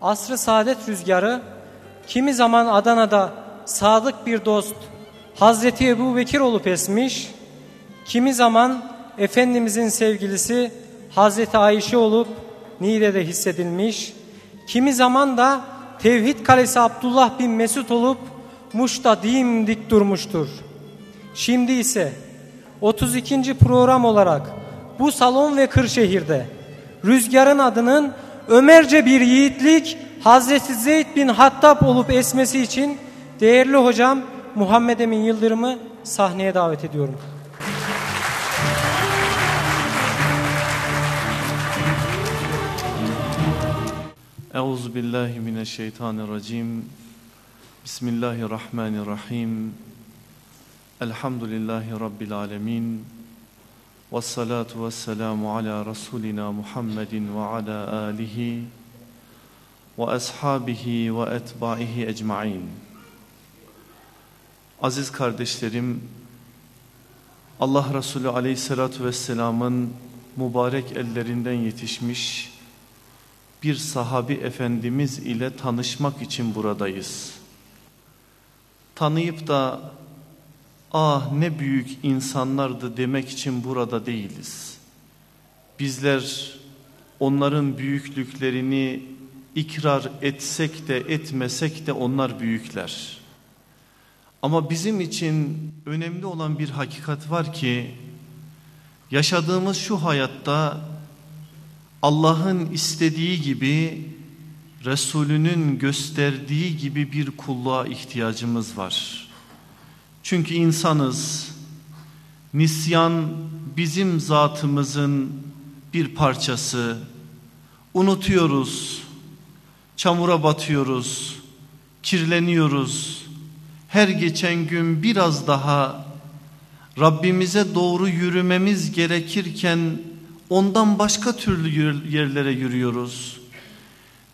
Asrı saadet rüzgarı kimi zaman Adana'da sadık bir dost Hazreti Ebu Bekir olup esmiş, kimi zaman Efendimizin sevgilisi Hazreti Ayşe olup Niğde'de hissedilmiş, kimi zaman da Tevhid Kalesi Abdullah bin Mesut olup Muş'ta dimdik durmuştur. Şimdi ise 32. program olarak bu salon ve Kırşehir'de rüzgarın adının Ömerce bir yiğitlik Hazreti Zeyd bin Hattab olup esmesi için değerli hocam Muhammed Emin Yıldırım'ı sahneye davet ediyorum. Euzu billahi mineşşeytanirracim. Bismillahirrahmanirrahim. Elhamdülillahi rabbil alamin. Ves salatu vesselamu ala rasulina Muhammedin ve ala alihi ve ashabihi ve etbaihi ecmaîn. Aziz kardeşlerim, Allah Resulü aleyhissalatu vesselamın mübarek ellerinden yetişmiş bir sahabi efendimiz ile tanışmak için buradayız. Tanıyıp da ah ne büyük insanlardı demek için burada değiliz. Bizler onların büyüklüklerini ikrar etsek de etmesek de onlar büyükler. Ama bizim için önemli olan bir hakikat var ki yaşadığımız şu hayatta Allah'ın istediği gibi Resulünün gösterdiği gibi bir kulluğa ihtiyacımız var. Çünkü insanız. Nisyan bizim zatımızın bir parçası. Unutuyoruz. Çamura batıyoruz. Kirleniyoruz. Her geçen gün biraz daha Rabbimize doğru yürümemiz gerekirken ondan başka türlü yerlere yürüyoruz.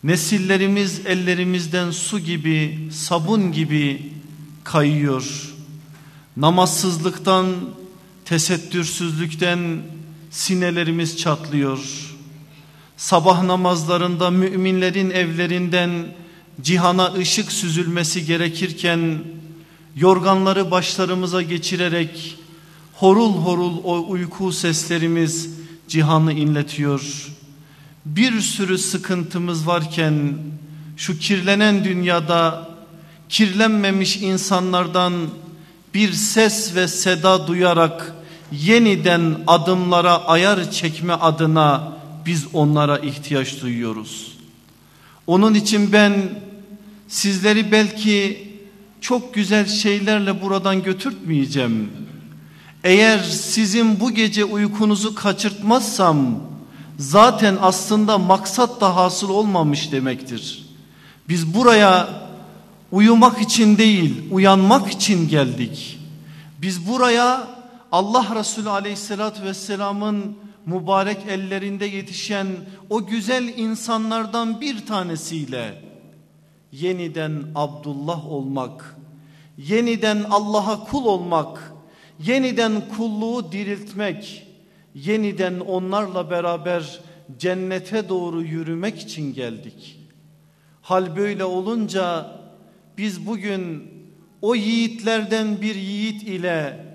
Nesillerimiz ellerimizden su gibi, sabun gibi kayıyor. Namazsızlıktan, tesettürsüzlükten sinelerimiz çatlıyor. Sabah namazlarında müminlerin evlerinden cihana ışık süzülmesi gerekirken yorganları başlarımıza geçirerek horul horul o uyku seslerimiz cihanı inletiyor. Bir sürü sıkıntımız varken şu kirlenen dünyada kirlenmemiş insanlardan bir ses ve seda duyarak yeniden adımlara ayar çekme adına biz onlara ihtiyaç duyuyoruz. Onun için ben sizleri belki çok güzel şeylerle buradan götürtmeyeceğim. Eğer sizin bu gece uykunuzu kaçırtmazsam zaten aslında maksat da hasıl olmamış demektir. Biz buraya uyumak için değil uyanmak için geldik. Biz buraya Allah Resulü aleyhissalatü vesselamın mübarek ellerinde yetişen o güzel insanlardan bir tanesiyle yeniden Abdullah olmak, yeniden Allah'a kul olmak, yeniden kulluğu diriltmek, yeniden onlarla beraber cennete doğru yürümek için geldik. Hal böyle olunca biz bugün o yiğitlerden bir yiğit ile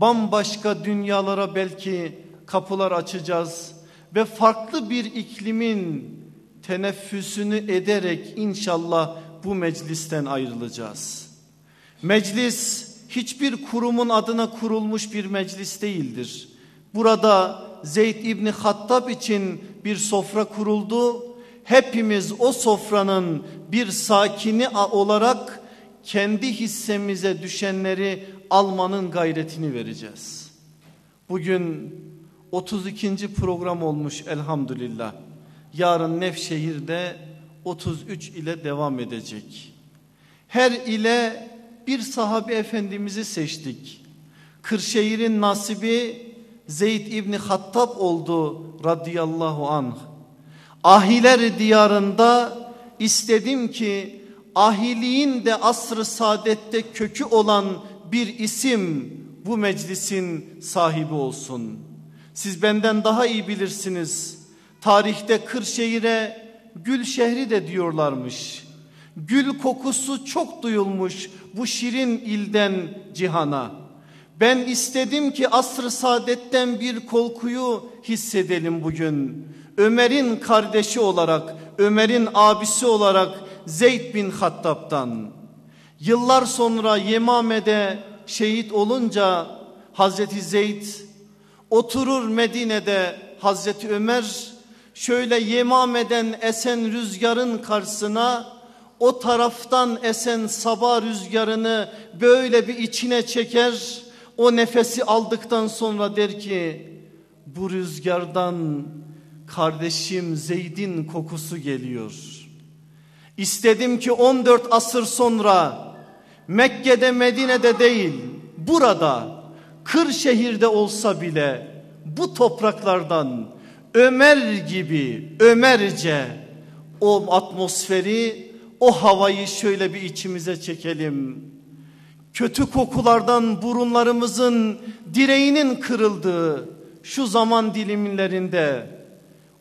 bambaşka dünyalara belki kapılar açacağız ve farklı bir iklimin teneffüsünü ederek inşallah bu meclisten ayrılacağız. Meclis hiçbir kurumun adına kurulmuş bir meclis değildir. Burada Zeyd İbni Hattab için bir sofra kuruldu. Hepimiz o sofranın bir sakini olarak kendi hissemize düşenleri almanın gayretini vereceğiz. Bugün 32. program olmuş elhamdülillah. Yarın Nevşehir'de 33 ile devam edecek. Her ile bir sahabi efendimizi seçtik. Kırşehir'in nasibi Zeyd İbni Hattab oldu radıyallahu anh. Ahiler diyarında istedim ki ahiliğin de asrı saadette kökü olan bir isim bu meclisin sahibi olsun. Siz benden daha iyi bilirsiniz. Tarihte Kırşehir'e gül şehri de diyorlarmış. Gül kokusu çok duyulmuş bu şirin ilden cihana. Ben istedim ki asr-ı saadetten bir korkuyu hissedelim bugün. Ömer'in kardeşi olarak, Ömer'in abisi olarak Zeyd bin Hattab'dan. Yıllar sonra Yemame'de şehit olunca Hazreti Zeyd oturur Medine'de Hazreti Ömer şöyle Yemame'den esen rüzgarın karşısına o taraftan esen sabah rüzgarını böyle bir içine çeker. O nefesi aldıktan sonra der ki bu rüzgardan kardeşim Zeyd'in kokusu geliyor. İstedim ki 14 asır sonra Mekke'de Medine'de değil burada Kırşehir'de olsa bile bu topraklardan Ömer gibi Ömerce o atmosferi o havayı şöyle bir içimize çekelim. Kötü kokulardan burunlarımızın direğinin kırıldığı şu zaman dilimlerinde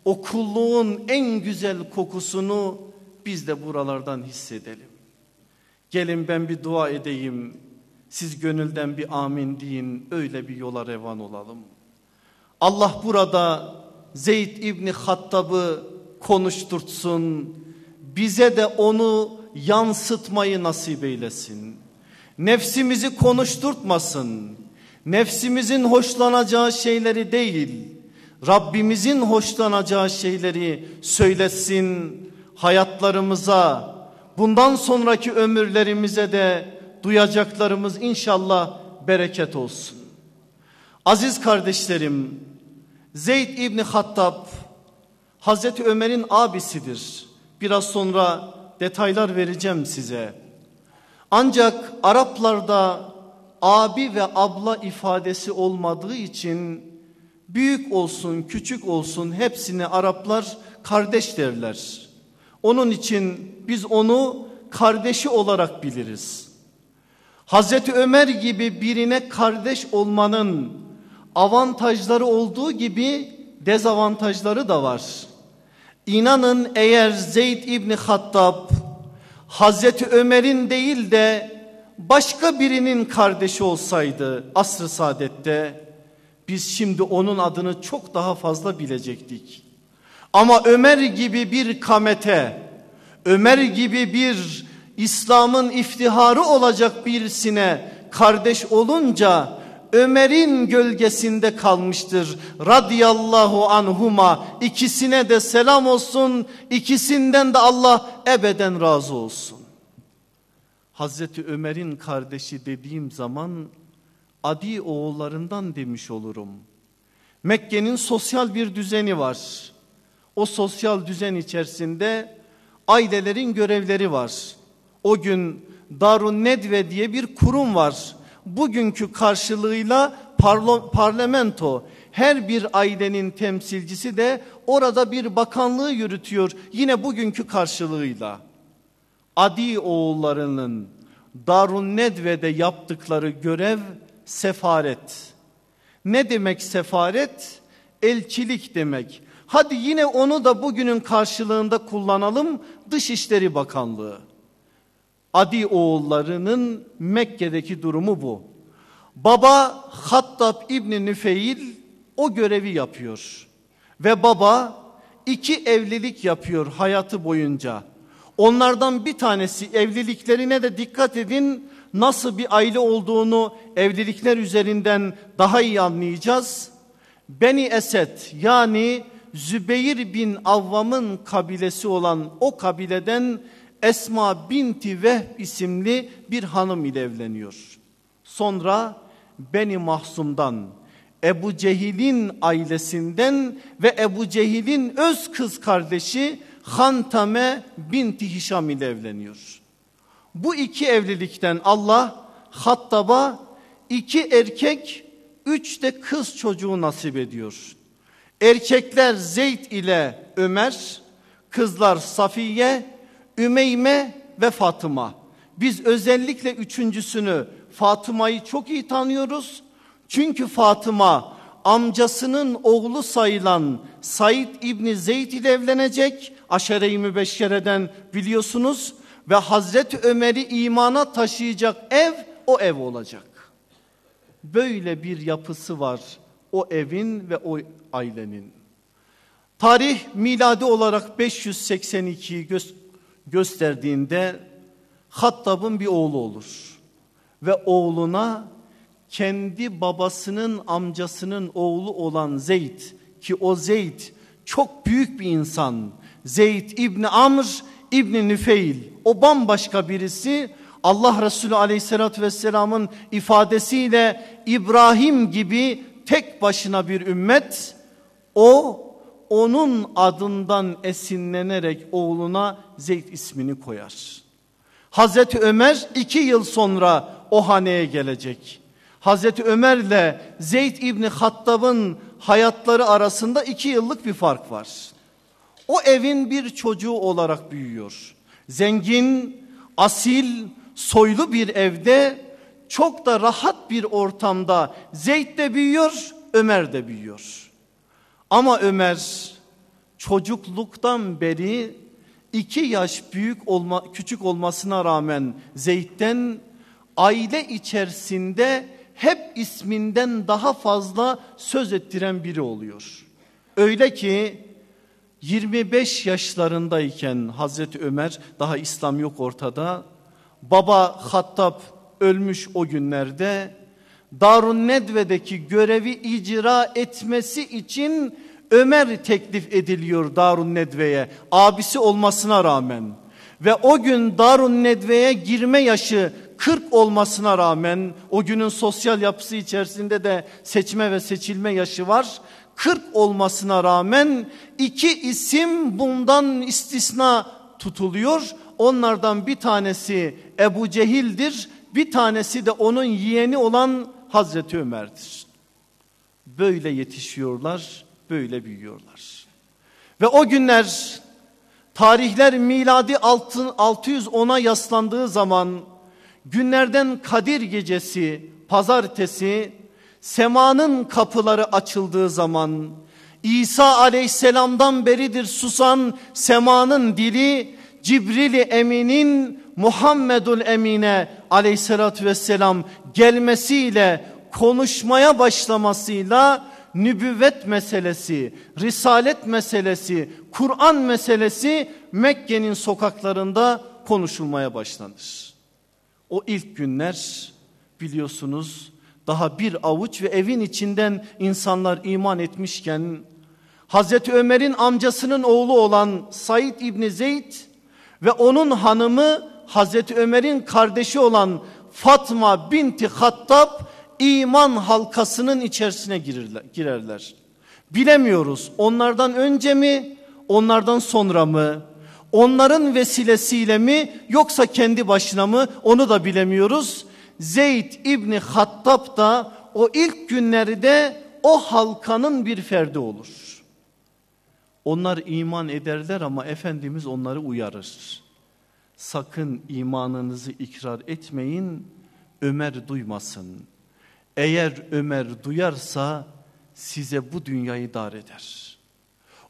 o kulluğun en güzel kokusunu biz de buralardan hissedelim. Gelin ben bir dua edeyim. Siz gönülden bir amin deyin. Öyle bir yola revan olalım. Allah burada Zeyd İbni Hattab'ı konuşturtsun. Bize de onu yansıtmayı nasip eylesin. Nefsimizi konuşturtmasın. Nefsimizin hoşlanacağı şeyleri değil, Rabbimizin hoşlanacağı şeyleri söylesin hayatlarımıza, bundan sonraki ömürlerimize de duyacaklarımız inşallah bereket olsun. Aziz kardeşlerim, Zeyd İbni Hattab Hazreti Ömer'in abisidir. Biraz sonra detaylar vereceğim size. Ancak Araplarda abi ve abla ifadesi olmadığı için büyük olsun küçük olsun hepsini Araplar kardeş derler. Onun için biz onu kardeşi olarak biliriz. Hazreti Ömer gibi birine kardeş olmanın avantajları olduğu gibi dezavantajları da var. İnanın eğer Zeyd İbni Hattab Hazreti Ömer'in değil de başka birinin kardeşi olsaydı asr-ı saadette biz şimdi onun adını çok daha fazla bilecektik. Ama Ömer gibi bir kamete, Ömer gibi bir İslam'ın iftiharı olacak birisine kardeş olunca Ömer'in gölgesinde kalmıştır. Radiyallahu anhuma ikisine de selam olsun. ikisinden de Allah ebeden razı olsun. Hazreti Ömer'in kardeşi dediğim zaman Adi oğullarından demiş olurum. Mekke'nin sosyal bir düzeni var. O sosyal düzen içerisinde ailelerin görevleri var. O gün Darun Nedve diye bir kurum var bugünkü karşılığıyla parlo, parlamento her bir ailenin temsilcisi de orada bir bakanlığı yürütüyor yine bugünkü karşılığıyla. Adi oğullarının Darun Nedve'de yaptıkları görev sefaret. Ne demek sefaret? Elçilik demek. Hadi yine onu da bugünün karşılığında kullanalım Dışişleri Bakanlığı. Adi oğullarının Mekke'deki durumu bu. Baba Hattab İbni Nüfeil o görevi yapıyor. Ve baba iki evlilik yapıyor hayatı boyunca. Onlardan bir tanesi evliliklerine de dikkat edin nasıl bir aile olduğunu evlilikler üzerinden daha iyi anlayacağız. Beni Esed yani Zübeyir bin Avvam'ın kabilesi olan o kabileden Esma binti Vehb isimli bir hanım ile evleniyor. Sonra Beni Mahsum'dan Ebu Cehil'in ailesinden ve Ebu Cehil'in öz kız kardeşi Hantame binti Hişam ile evleniyor. Bu iki evlilikten Allah Hattab'a iki erkek üç de kız çocuğu nasip ediyor. Erkekler Zeyd ile Ömer, kızlar Safiye Ümeyme ve Fatıma. Biz özellikle üçüncüsünü Fatıma'yı çok iyi tanıyoruz. Çünkü Fatıma amcasının oğlu sayılan Said İbni Zeyd ile evlenecek. Aşere-i Mübeşşere'den biliyorsunuz. Ve Hazreti Ömer'i imana taşıyacak ev o ev olacak. Böyle bir yapısı var o evin ve o ailenin. Tarih miladi olarak 582'yi gö gösterdiğinde Hattab'ın bir oğlu olur. Ve oğluna kendi babasının amcasının oğlu olan Zeyd ki o Zeyd çok büyük bir insan. Zeyd İbni Amr İbni Nüfeil o bambaşka birisi Allah Resulü aleyhissalatü vesselamın ifadesiyle İbrahim gibi tek başına bir ümmet o onun adından esinlenerek oğluna Zeyd ismini koyar. Hazreti Ömer iki yıl sonra o haneye gelecek. Hazreti Ömer'le Zeyd İbni Hattab'ın hayatları arasında iki yıllık bir fark var. O evin bir çocuğu olarak büyüyor. Zengin, asil, soylu bir evde çok da rahat bir ortamda Zeyd de büyüyor, Ömer de büyüyor. Ama Ömer çocukluktan beri iki yaş büyük olma, küçük olmasına rağmen Zeyd'den aile içerisinde hep isminden daha fazla söz ettiren biri oluyor. Öyle ki 25 yaşlarındayken Hazreti Ömer daha İslam yok ortada. Baba Hattab ölmüş o günlerde. Darun Nedve'deki görevi icra etmesi için Ömer teklif ediliyor Darun Nedve'ye abisi olmasına rağmen. Ve o gün Darun Nedve'ye girme yaşı 40 olmasına rağmen o günün sosyal yapısı içerisinde de seçme ve seçilme yaşı var. 40 olmasına rağmen iki isim bundan istisna tutuluyor. Onlardan bir tanesi Ebu Cehil'dir. Bir tanesi de onun yeğeni olan Hazreti Ömer'dir. Böyle yetişiyorlar, böyle büyüyorlar. Ve o günler tarihler miladi 610'a yaslandığı zaman günlerden Kadir gecesi, pazartesi semanın kapıları açıldığı zaman İsa aleyhisselamdan beridir susan semanın dili Cibril-i Emin'in Muhammedul Emine aleyhissalatü vesselam gelmesiyle konuşmaya başlamasıyla nübüvvet meselesi, risalet meselesi, Kur'an meselesi Mekke'nin sokaklarında konuşulmaya başlanır. O ilk günler biliyorsunuz daha bir avuç ve evin içinden insanlar iman etmişken Hazreti Ömer'in amcasının oğlu olan Said İbni Zeyd ve onun hanımı Hazreti Ömer'in kardeşi olan Fatma binti Hattab iman halkasının içerisine girerler. girerler. Bilemiyoruz onlardan önce mi onlardan sonra mı onların vesilesiyle mi yoksa kendi başına mı onu da bilemiyoruz. Zeyd İbni Hattab da o ilk günlerde o halkanın bir ferdi olur. Onlar iman ederler ama Efendimiz onları uyarır. Sakın imanınızı ikrar etmeyin, Ömer duymasın. Eğer Ömer duyarsa size bu dünyayı dar eder.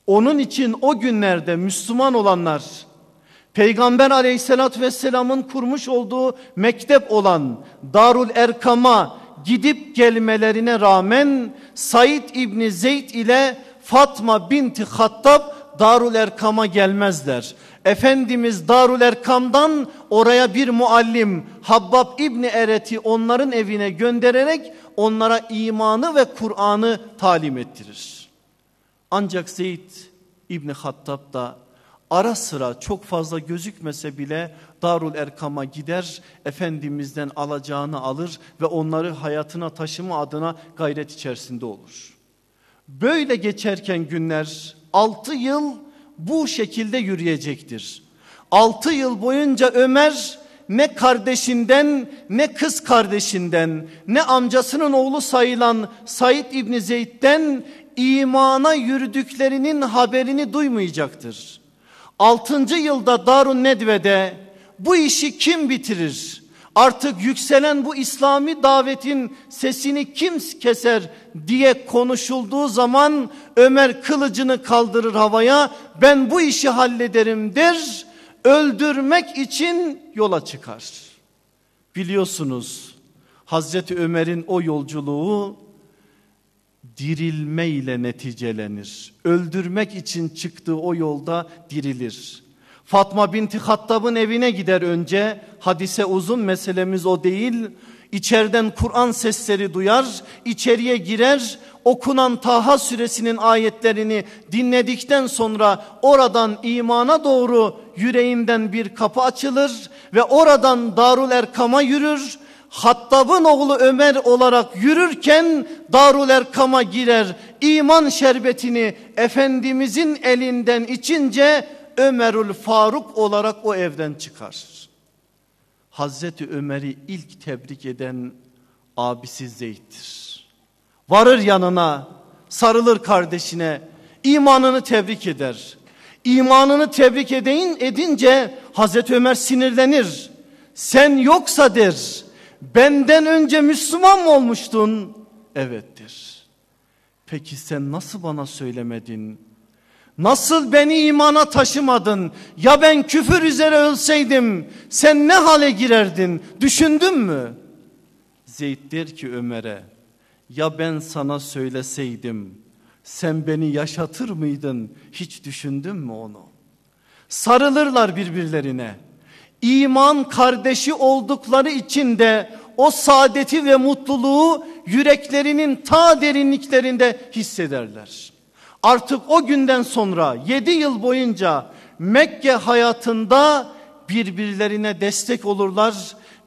Onun için o günlerde Müslüman olanlar Peygamber aleyhissalatü vesselamın kurmuş olduğu mektep olan Darul Erkam'a gidip gelmelerine rağmen Said İbni Zeyd ile Fatma binti Hattab Darul Erkam'a gelmezler. Efendimiz Darul Erkam'dan oraya bir muallim Habbab İbni Eret'i onların evine göndererek onlara imanı ve Kur'an'ı talim ettirir. Ancak Zeyd İbni Hattab da ara sıra çok fazla gözükmese bile Darul Erkam'a gider Efendimiz'den alacağını alır ve onları hayatına taşıma adına gayret içerisinde olur. Böyle geçerken günler 6 yıl bu şekilde yürüyecektir. 6 yıl boyunca Ömer ne kardeşinden ne kız kardeşinden ne amcasının oğlu sayılan Said İbni Zeyd'den imana yürüdüklerinin haberini duymayacaktır. Altıncı yılda Darun Nedve'de bu işi kim bitirir? Artık yükselen bu İslami davetin sesini kim keser diye konuşulduğu zaman Ömer kılıcını kaldırır havaya ben bu işi hallederim der öldürmek için yola çıkar. Biliyorsunuz Hazreti Ömer'in o yolculuğu dirilme ile neticelenir. Öldürmek için çıktığı o yolda dirilir. Fatma binti Hattab'ın evine gider önce. Hadise uzun meselemiz o değil. İçeriden Kur'an sesleri duyar, içeriye girer, okunan Taha suresinin ayetlerini dinledikten sonra oradan imana doğru yüreğinden bir kapı açılır ve oradan Darul Erkam'a yürür. Hattab'ın oğlu Ömer olarak yürürken Darul Erkam'a girer. İman şerbetini Efendimizin elinden içince Ömerül Faruk olarak o evden çıkar. Hazreti Ömer'i ilk tebrik eden abisi Zeyd'dir. Varır yanına, sarılır kardeşine, imanını tebrik eder. İmanını tebrik edin, edince Hazreti Ömer sinirlenir. Sen yoksa der, benden önce Müslüman mı olmuştun? Evettir. Peki sen nasıl bana söylemedin? Nasıl beni imana taşımadın? Ya ben küfür üzere ölseydim sen ne hale girerdin? Düşündün mü? Zeyd der ki Ömer'e ya ben sana söyleseydim sen beni yaşatır mıydın? Hiç düşündün mü onu? Sarılırlar birbirlerine. İman kardeşi oldukları için de o saadeti ve mutluluğu yüreklerinin ta derinliklerinde hissederler. Artık o günden sonra 7 yıl boyunca Mekke hayatında birbirlerine destek olurlar.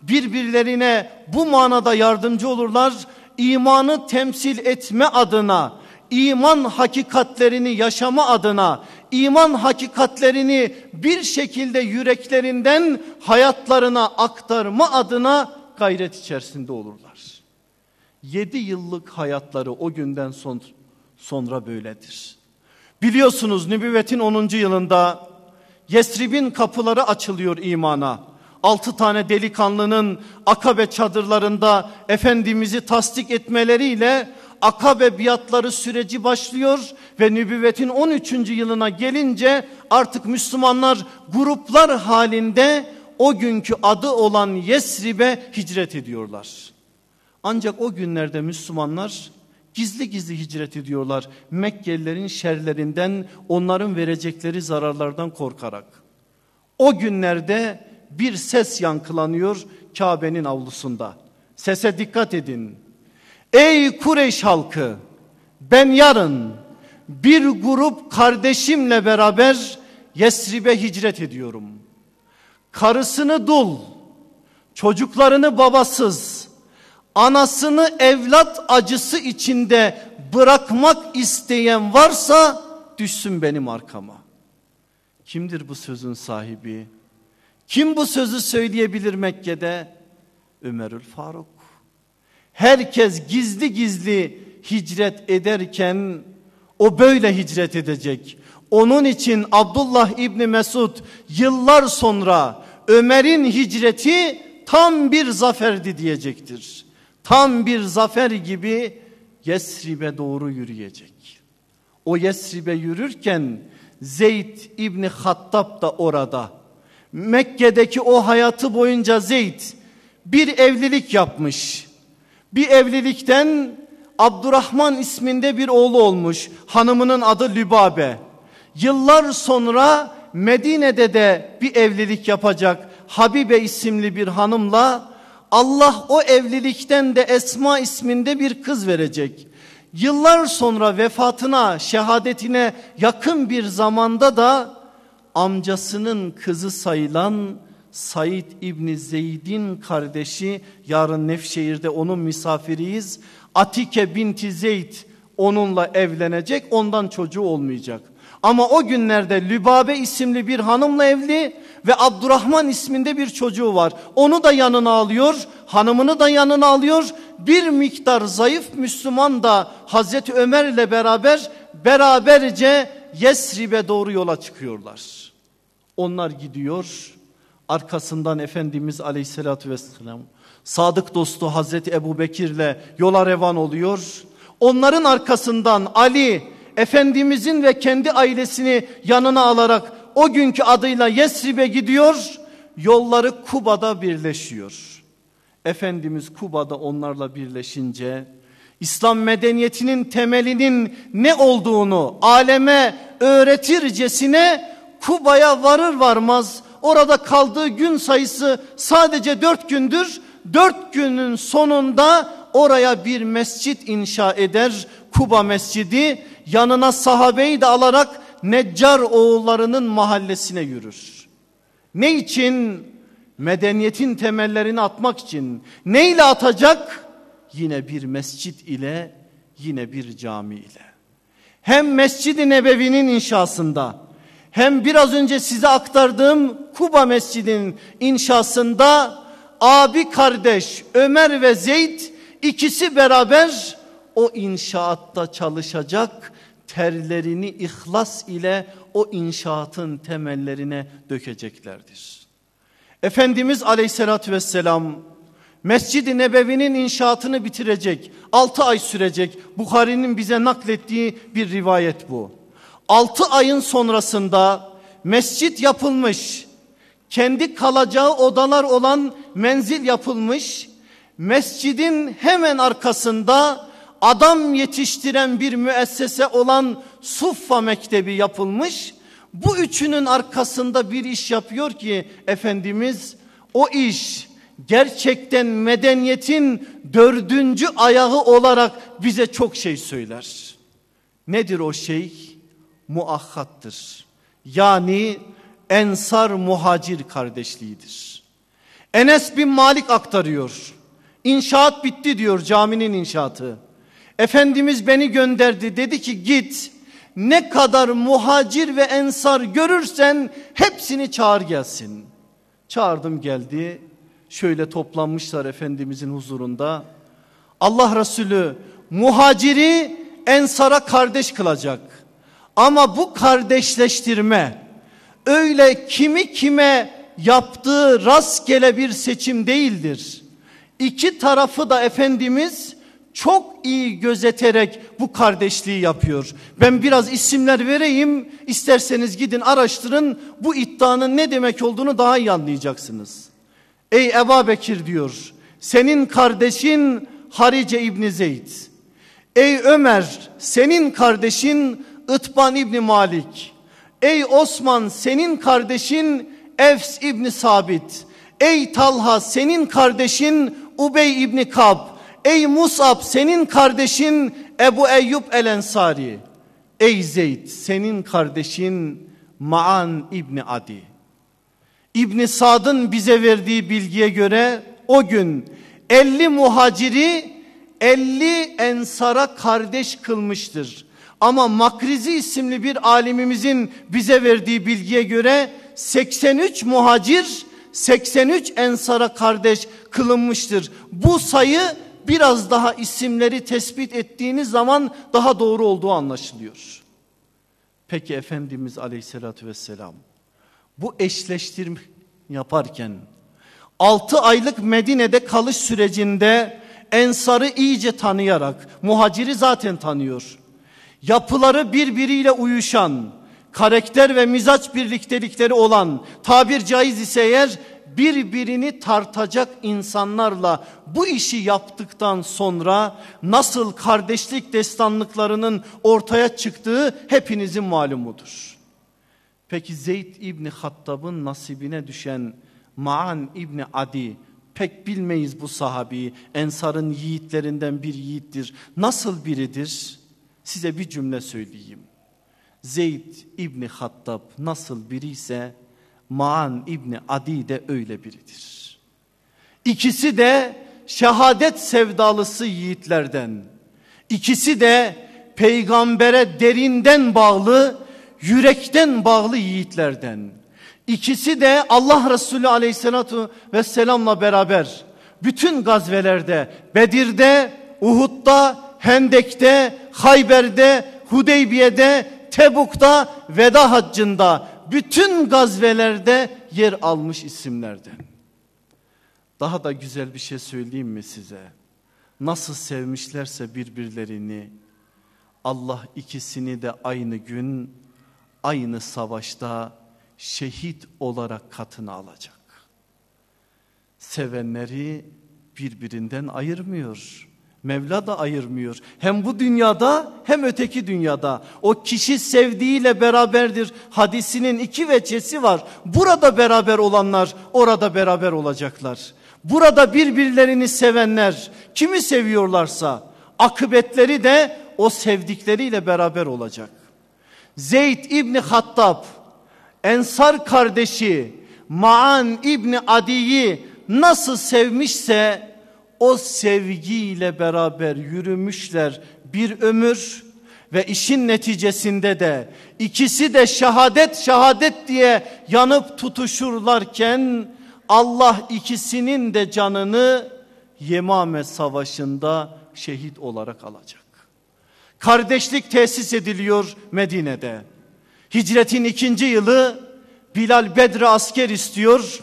Birbirlerine bu manada yardımcı olurlar. İmanı temsil etme adına, iman hakikatlerini yaşama adına, iman hakikatlerini bir şekilde yüreklerinden hayatlarına aktarma adına gayret içerisinde olurlar. Yedi yıllık hayatları o günden sonra böyledir. Biliyorsunuz nübüvvetin 10. yılında Yesrib'in kapıları açılıyor imana. Altı tane delikanlının akabe çadırlarında Efendimiz'i tasdik etmeleriyle akabe biatları süreci başlıyor ve nübüvvetin 13. yılına gelince artık Müslümanlar gruplar halinde o günkü adı olan Yesrib'e hicret ediyorlar. Ancak o günlerde Müslümanlar Gizli gizli hicret ediyorlar Mekkelilerin şerlerinden onların verecekleri zararlardan korkarak. O günlerde bir ses yankılanıyor Kabe'nin avlusunda. Sese dikkat edin. Ey Kureyş halkı ben yarın bir grup kardeşimle beraber Yesrib'e hicret ediyorum. Karısını dul, çocuklarını babasız, anasını evlat acısı içinde bırakmak isteyen varsa düşsün benim arkama. Kimdir bu sözün sahibi? Kim bu sözü söyleyebilir Mekke'de? Ömerül Faruk. Herkes gizli gizli hicret ederken o böyle hicret edecek. Onun için Abdullah İbni Mesud yıllar sonra Ömer'in hicreti tam bir zaferdi diyecektir tam bir zafer gibi Yesrib'e doğru yürüyecek. O Yesrib'e yürürken Zeyd İbni Hattab da orada. Mekke'deki o hayatı boyunca Zeyd bir evlilik yapmış. Bir evlilikten Abdurrahman isminde bir oğlu olmuş. Hanımının adı Lübabe. Yıllar sonra Medine'de de bir evlilik yapacak Habibe isimli bir hanımla Allah o evlilikten de Esma isminde bir kız verecek. Yıllar sonra vefatına, şehadetine yakın bir zamanda da amcasının kızı sayılan Said İbni Zeyd'in kardeşi yarın Nefşehir'de onun misafiriyiz. Atike binti Zeyd onunla evlenecek ondan çocuğu olmayacak. Ama o günlerde Lübabe isimli bir hanımla evli ve Abdurrahman isminde bir çocuğu var. Onu da yanına alıyor, hanımını da yanına alıyor. Bir miktar zayıf Müslüman da Hazreti Ömer ile beraber beraberce Yesrib'e doğru yola çıkıyorlar. Onlar gidiyor. Arkasından Efendimiz Aleyhisselatü Vesselam sadık dostu Hazreti Ebu Bekir'le yola revan oluyor. Onların arkasından Ali Efendimizin ve kendi ailesini yanına alarak o günkü adıyla Yesrib'e gidiyor. Yolları Kuba'da birleşiyor. Efendimiz Kuba'da onlarla birleşince İslam medeniyetinin temelinin ne olduğunu aleme öğretircesine Kuba'ya varır varmaz orada kaldığı gün sayısı sadece dört gündür. Dört günün sonunda oraya bir mescit inşa eder. Kuba Mescidi yanına sahabeyi de alarak Neccar oğullarının mahallesine yürür. Ne için? Medeniyetin temellerini atmak için. Neyle atacak? Yine bir mescit ile, yine bir cami ile. Hem Mescid-i Nebevi'nin inşasında, hem biraz önce size aktardığım Kuba Mescid'in inşasında abi kardeş Ömer ve Zeyd ikisi beraber o inşaatta çalışacak terlerini ihlas ile o inşaatın temellerine dökeceklerdir. Efendimiz aleyhissalatü vesselam Mescid-i Nebevi'nin inşaatını bitirecek. 6 ay sürecek. Bukhari'nin bize naklettiği bir rivayet bu. 6 ayın sonrasında mescit yapılmış. Kendi kalacağı odalar olan menzil yapılmış. Mescidin hemen arkasında adam yetiştiren bir müessese olan Suffa Mektebi yapılmış. Bu üçünün arkasında bir iş yapıyor ki Efendimiz o iş gerçekten medeniyetin dördüncü ayağı olarak bize çok şey söyler. Nedir o şey? Muakkattır. Yani ensar muhacir kardeşliğidir. Enes bin Malik aktarıyor. İnşaat bitti diyor caminin inşaatı. Efendimiz beni gönderdi dedi ki git ne kadar muhacir ve ensar görürsen hepsini çağır gelsin. Çağırdım geldi şöyle toplanmışlar Efendimizin huzurunda. Allah Resulü muhaciri ensara kardeş kılacak. Ama bu kardeşleştirme öyle kimi kime yaptığı rastgele bir seçim değildir. İki tarafı da Efendimiz çok iyi gözeterek bu kardeşliği yapıyor. Ben biraz isimler vereyim isterseniz gidin araştırın bu iddianın ne demek olduğunu daha iyi anlayacaksınız. Ey Ebu Bekir diyor senin kardeşin Harice İbni Zeyd. Ey Ömer senin kardeşin Itban İbni Malik. Ey Osman senin kardeşin Efs İbni Sabit. Ey Talha senin kardeşin Ubey İbni Kab. Ey Musab senin kardeşin Ebu Eyyub El Ensari. Ey Zeyd senin kardeşin Maan İbni Adi. İbni Sad'ın bize verdiği bilgiye göre o gün 50 muhaciri 50 ensara kardeş kılmıştır. Ama Makrizi isimli bir alimimizin bize verdiği bilgiye göre 83 muhacir 83 ensara kardeş kılınmıştır. Bu sayı biraz daha isimleri tespit ettiğiniz zaman daha doğru olduğu anlaşılıyor. Peki Efendimiz aleyhissalatü vesselam bu eşleştirme yaparken 6 aylık Medine'de kalış sürecinde Ensar'ı iyice tanıyarak muhaciri zaten tanıyor. Yapıları birbiriyle uyuşan, karakter ve mizaç birliktelikleri olan tabir caiz ise eğer birbirini tartacak insanlarla bu işi yaptıktan sonra nasıl kardeşlik destanlıklarının ortaya çıktığı hepinizin malumudur. Peki Zeyd İbni Hattab'ın nasibine düşen Maan İbni Adi pek bilmeyiz bu sahabeyi. Ensar'ın yiğitlerinden bir yiğittir. Nasıl biridir? Size bir cümle söyleyeyim. Zeyd İbni Hattab nasıl biri ise Maan İbni Adi de öyle biridir. İkisi de şehadet sevdalısı yiğitlerden. İkisi de peygambere derinden bağlı, yürekten bağlı yiğitlerden. İkisi de Allah Resulü aleyhissalatu vesselamla beraber bütün gazvelerde, Bedir'de, Uhud'da, Hendek'te, Hayber'de, Hudeybiye'de, Tebuk'ta, Veda Haccı'nda bütün gazvelerde yer almış isimlerden. Daha da güzel bir şey söyleyeyim mi size? Nasıl sevmişlerse birbirlerini Allah ikisini de aynı gün aynı savaşta şehit olarak katına alacak. Sevenleri birbirinden ayırmıyor. Mevla da ayırmıyor. Hem bu dünyada hem öteki dünyada. O kişi sevdiğiyle beraberdir. Hadisinin iki veçesi var. Burada beraber olanlar orada beraber olacaklar. Burada birbirlerini sevenler kimi seviyorlarsa akıbetleri de o sevdikleriyle beraber olacak. Zeyd İbni Hattab Ensar kardeşi Maan İbni Adi'yi nasıl sevmişse o sevgiyle beraber yürümüşler bir ömür ve işin neticesinde de ikisi de şehadet şehadet diye yanıp tutuşurlarken Allah ikisinin de canını Yemame Savaşı'nda şehit olarak alacak. Kardeşlik tesis ediliyor Medine'de. Hicretin ikinci yılı Bilal Bedre asker istiyor.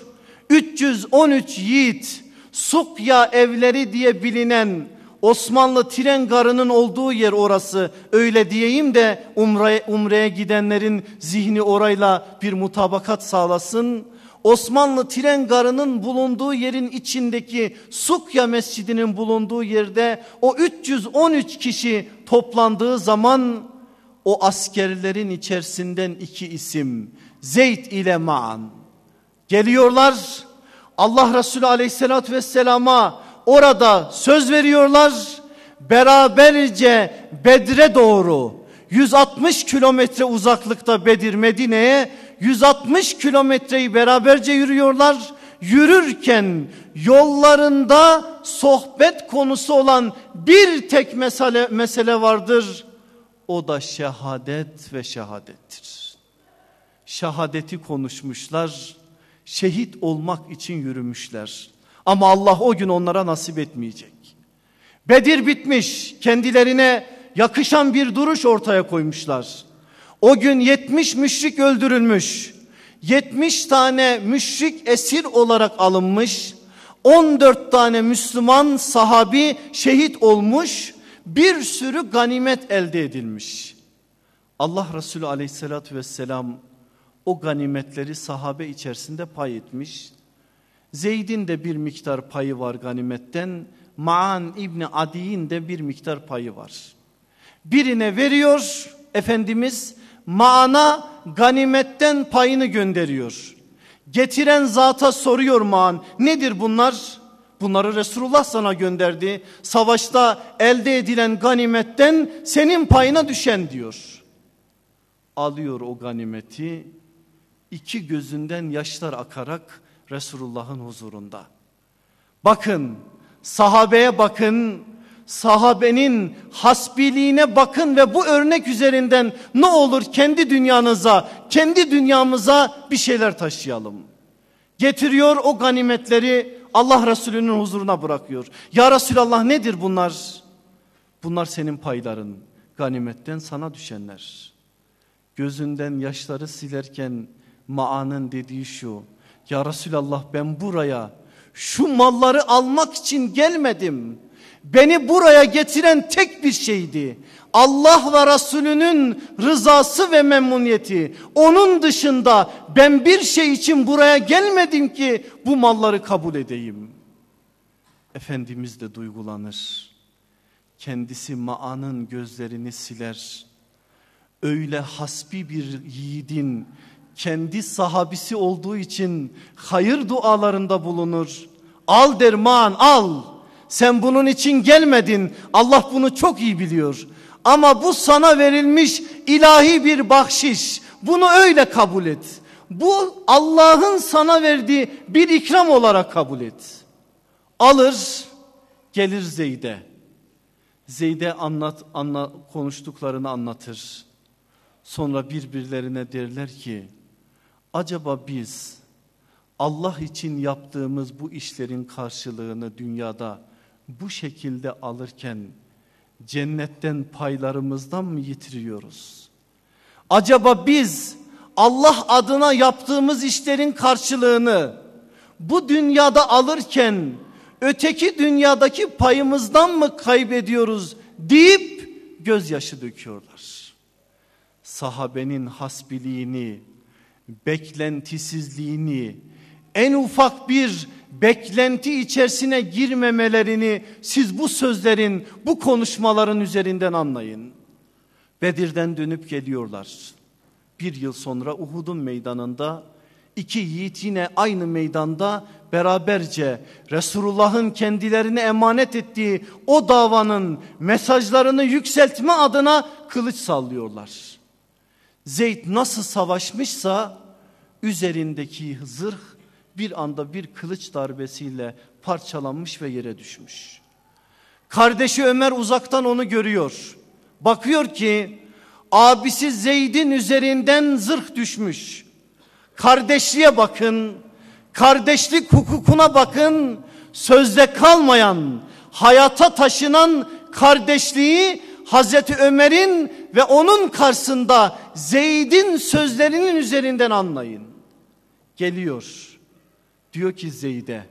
313 yiğit Sukya evleri diye bilinen Osmanlı tren garının olduğu yer orası öyle diyeyim de umreye, umreye gidenlerin zihni orayla bir mutabakat sağlasın. Osmanlı tren garının bulunduğu yerin içindeki Sukya Mescidi'nin bulunduğu yerde o 313 kişi toplandığı zaman o askerlerin içerisinden iki isim Zeyd ile Ma'an geliyorlar. Allah Resulü aleyhissalatü vesselama orada söz veriyorlar. Beraberce Bedre doğru 160 kilometre uzaklıkta Bedir Medine'ye 160 kilometreyi beraberce yürüyorlar. Yürürken yollarında sohbet konusu olan bir tek mesele, mesele vardır. O da şehadet ve şehadettir. Şehadeti konuşmuşlar. Şehit olmak için yürümüşler. Ama Allah o gün onlara nasip etmeyecek. Bedir bitmiş. Kendilerine yakışan bir duruş ortaya koymuşlar. O gün 70 müşrik öldürülmüş. 70 tane müşrik esir olarak alınmış. 14 tane Müslüman sahabi şehit olmuş. Bir sürü ganimet elde edilmiş. Allah Resulü aleyhissalatü vesselam o ganimetleri sahabe içerisinde pay etmiş. Zeyd'in de bir miktar payı var ganimetten. Maan İbni Adi'nin de bir miktar payı var. Birine veriyor Efendimiz Maan'a ganimetten payını gönderiyor. Getiren zata soruyor Maan nedir bunlar? Bunları Resulullah sana gönderdi. Savaşta elde edilen ganimetten senin payına düşen diyor. Alıyor o ganimeti iki gözünden yaşlar akarak Resulullah'ın huzurunda. Bakın sahabeye bakın sahabenin hasbiliğine bakın ve bu örnek üzerinden ne olur kendi dünyanıza, kendi dünyamıza bir şeyler taşıyalım. Getiriyor o ganimetleri Allah Resulü'nün huzuruna bırakıyor. Ya Resulallah nedir bunlar? Bunlar senin payların. Ganimetten sana düşenler. Gözünden yaşları silerken Ma'anın dediği şu. Ya Resulallah ben buraya şu malları almak için gelmedim. Beni buraya getiren tek bir şeydi. Allah ve Resulünün rızası ve memnuniyeti. Onun dışında ben bir şey için buraya gelmedim ki bu malları kabul edeyim. Efendimiz de duygulanır. Kendisi Ma'anın gözlerini siler. Öyle hasbi bir yiğidin kendi sahabisi olduğu için hayır dualarında bulunur. Al derman al. Sen bunun için gelmedin. Allah bunu çok iyi biliyor. Ama bu sana verilmiş ilahi bir bahşiş. Bunu öyle kabul et. Bu Allah'ın sana verdiği bir ikram olarak kabul et. Alır gelir Zeyd'e. Zeyd'e anlat, anla, konuştuklarını anlatır. Sonra birbirlerine derler ki acaba biz Allah için yaptığımız bu işlerin karşılığını dünyada bu şekilde alırken cennetten paylarımızdan mı yitiriyoruz? Acaba biz Allah adına yaptığımız işlerin karşılığını bu dünyada alırken öteki dünyadaki payımızdan mı kaybediyoruz deyip gözyaşı döküyorlar. Sahabenin hasbiliğini, beklentisizliğini, en ufak bir beklenti içerisine girmemelerini siz bu sözlerin, bu konuşmaların üzerinden anlayın. Bedir'den dönüp geliyorlar. Bir yıl sonra Uhud'un meydanında iki yiğit yine aynı meydanda beraberce Resulullah'ın kendilerine emanet ettiği o davanın mesajlarını yükseltme adına kılıç sallıyorlar. Zeyd nasıl savaşmışsa üzerindeki zırh bir anda bir kılıç darbesiyle parçalanmış ve yere düşmüş. Kardeşi Ömer uzaktan onu görüyor. Bakıyor ki abisi Zeyd'in üzerinden zırh düşmüş. Kardeşliğe bakın, kardeşlik hukukuna bakın. Sözde kalmayan, hayata taşınan kardeşliği Hazreti Ömer'in ve onun karşısında Zeyd'in sözlerinin üzerinden anlayın. Geliyor. Diyor ki Zeyd'e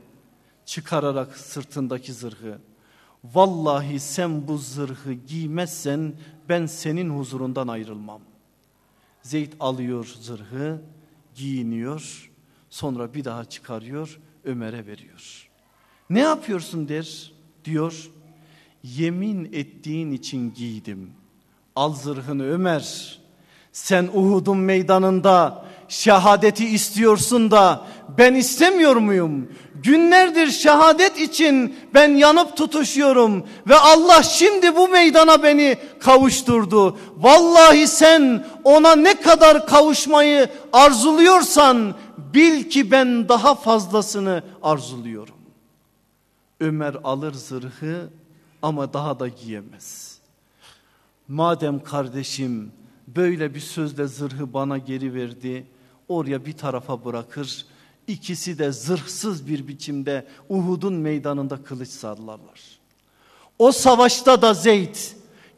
çıkararak sırtındaki zırhı. Vallahi sen bu zırhı giymezsen ben senin huzurundan ayrılmam. Zeyd alıyor zırhı, giyiniyor, sonra bir daha çıkarıyor, Ömer'e veriyor. Ne yapıyorsun der, diyor. Yemin ettiğin için giydim. Al zırhını Ömer. Sen Uhud'un meydanında şehadeti istiyorsun da ben istemiyor muyum? Günlerdir şehadet için ben yanıp tutuşuyorum ve Allah şimdi bu meydana beni kavuşturdu. Vallahi sen ona ne kadar kavuşmayı arzuluyorsan bil ki ben daha fazlasını arzuluyorum. Ömer alır zırhı ama daha da giyemez. Madem kardeşim böyle bir sözle zırhı bana geri verdi oraya bir tarafa bırakır. İkisi de zırhsız bir biçimde Uhud'un meydanında kılıç sallarlar. O savaşta da Zeyd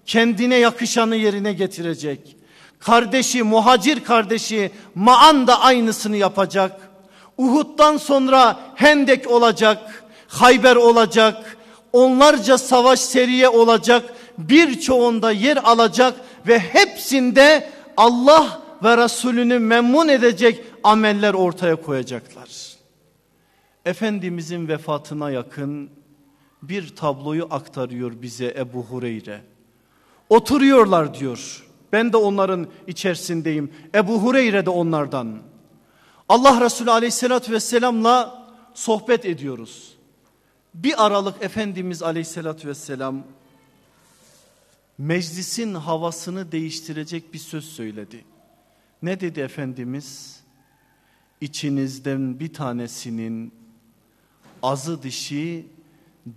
kendine yakışanı yerine getirecek. Kardeşi muhacir kardeşi Maan da aynısını yapacak. Uhud'dan sonra Hendek olacak, Hayber olacak, onlarca savaş seriye olacak, birçoğunda yer alacak ve hepsinde Allah ve Resulünü memnun edecek ameller ortaya koyacaklar. Efendimizin vefatına yakın bir tabloyu aktarıyor bize Ebu Hureyre. Oturuyorlar diyor. Ben de onların içerisindeyim. Ebu Hureyre de onlardan. Allah Resulü aleyhissalatü vesselamla sohbet ediyoruz. Bir aralık Efendimiz aleyhissalatü vesselam meclisin havasını değiştirecek bir söz söyledi. Ne dedi Efendimiz? İçinizden bir tanesinin azı dişi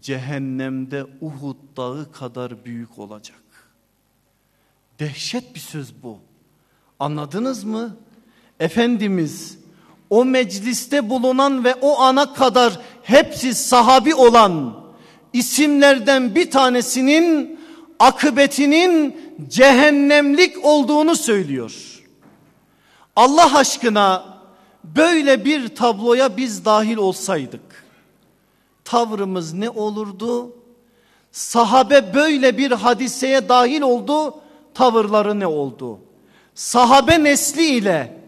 cehennemde Uhud dağı kadar büyük olacak. Dehşet bir söz bu. Anladınız mı? Efendimiz o mecliste bulunan ve o ana kadar hepsi sahabi olan isimlerden bir tanesinin akıbetinin cehennemlik olduğunu söylüyor. Allah aşkına böyle bir tabloya biz dahil olsaydık tavrımız ne olurdu? Sahabe böyle bir hadiseye dahil oldu tavırları ne oldu? Sahabe nesli ile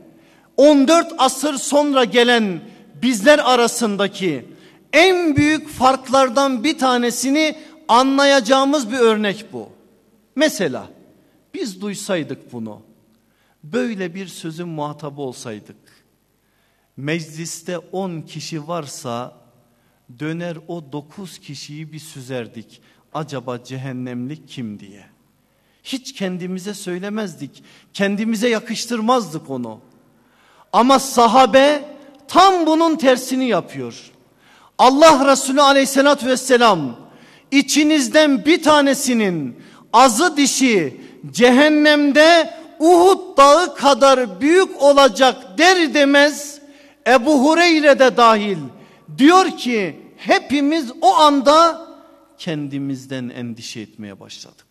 14 asır sonra gelen bizler arasındaki en büyük farklardan bir tanesini anlayacağımız bir örnek bu. Mesela biz duysaydık bunu böyle bir sözün muhatabı olsaydık mecliste 10 kişi varsa döner o 9 kişiyi bir süzerdik. Acaba cehennemlik kim diye. Hiç kendimize söylemezdik. Kendimize yakıştırmazdık onu. Ama sahabe tam bunun tersini yapıyor. Allah Resulü aleyhissalatü vesselam içinizden bir tanesinin azı dişi cehennemde Uhud dağı kadar büyük olacak der demez Ebu Hureyre de dahil diyor ki hepimiz o anda kendimizden endişe etmeye başladık.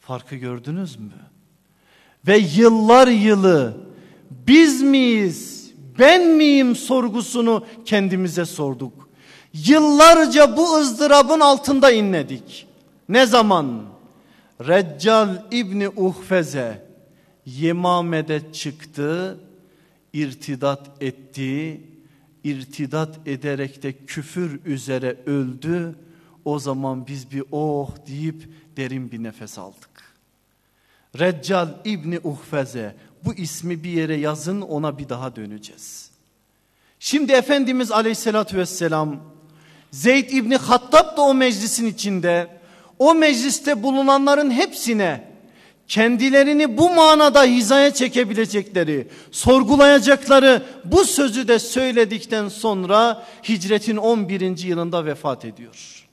Farkı gördünüz mü? Ve yıllar yılı Biz miyiz? Ben miyim sorgusunu kendimize sorduk. Yıllarca bu ızdırabın altında inledik. Ne zaman? Reccal İbni Uhfeze Yemame'de çıktı, irtidat etti, irtidat ederek de küfür üzere öldü. O zaman biz bir oh deyip derin bir nefes aldık. Reccal İbni Uhfeze bu ismi bir yere yazın ona bir daha döneceğiz. Şimdi Efendimiz aleyhissalatü vesselam Zeyd İbni Hattab da o meclisin içinde o mecliste bulunanların hepsine kendilerini bu manada hizaya çekebilecekleri, sorgulayacakları bu sözü de söyledikten sonra hicretin 11. yılında vefat ediyor.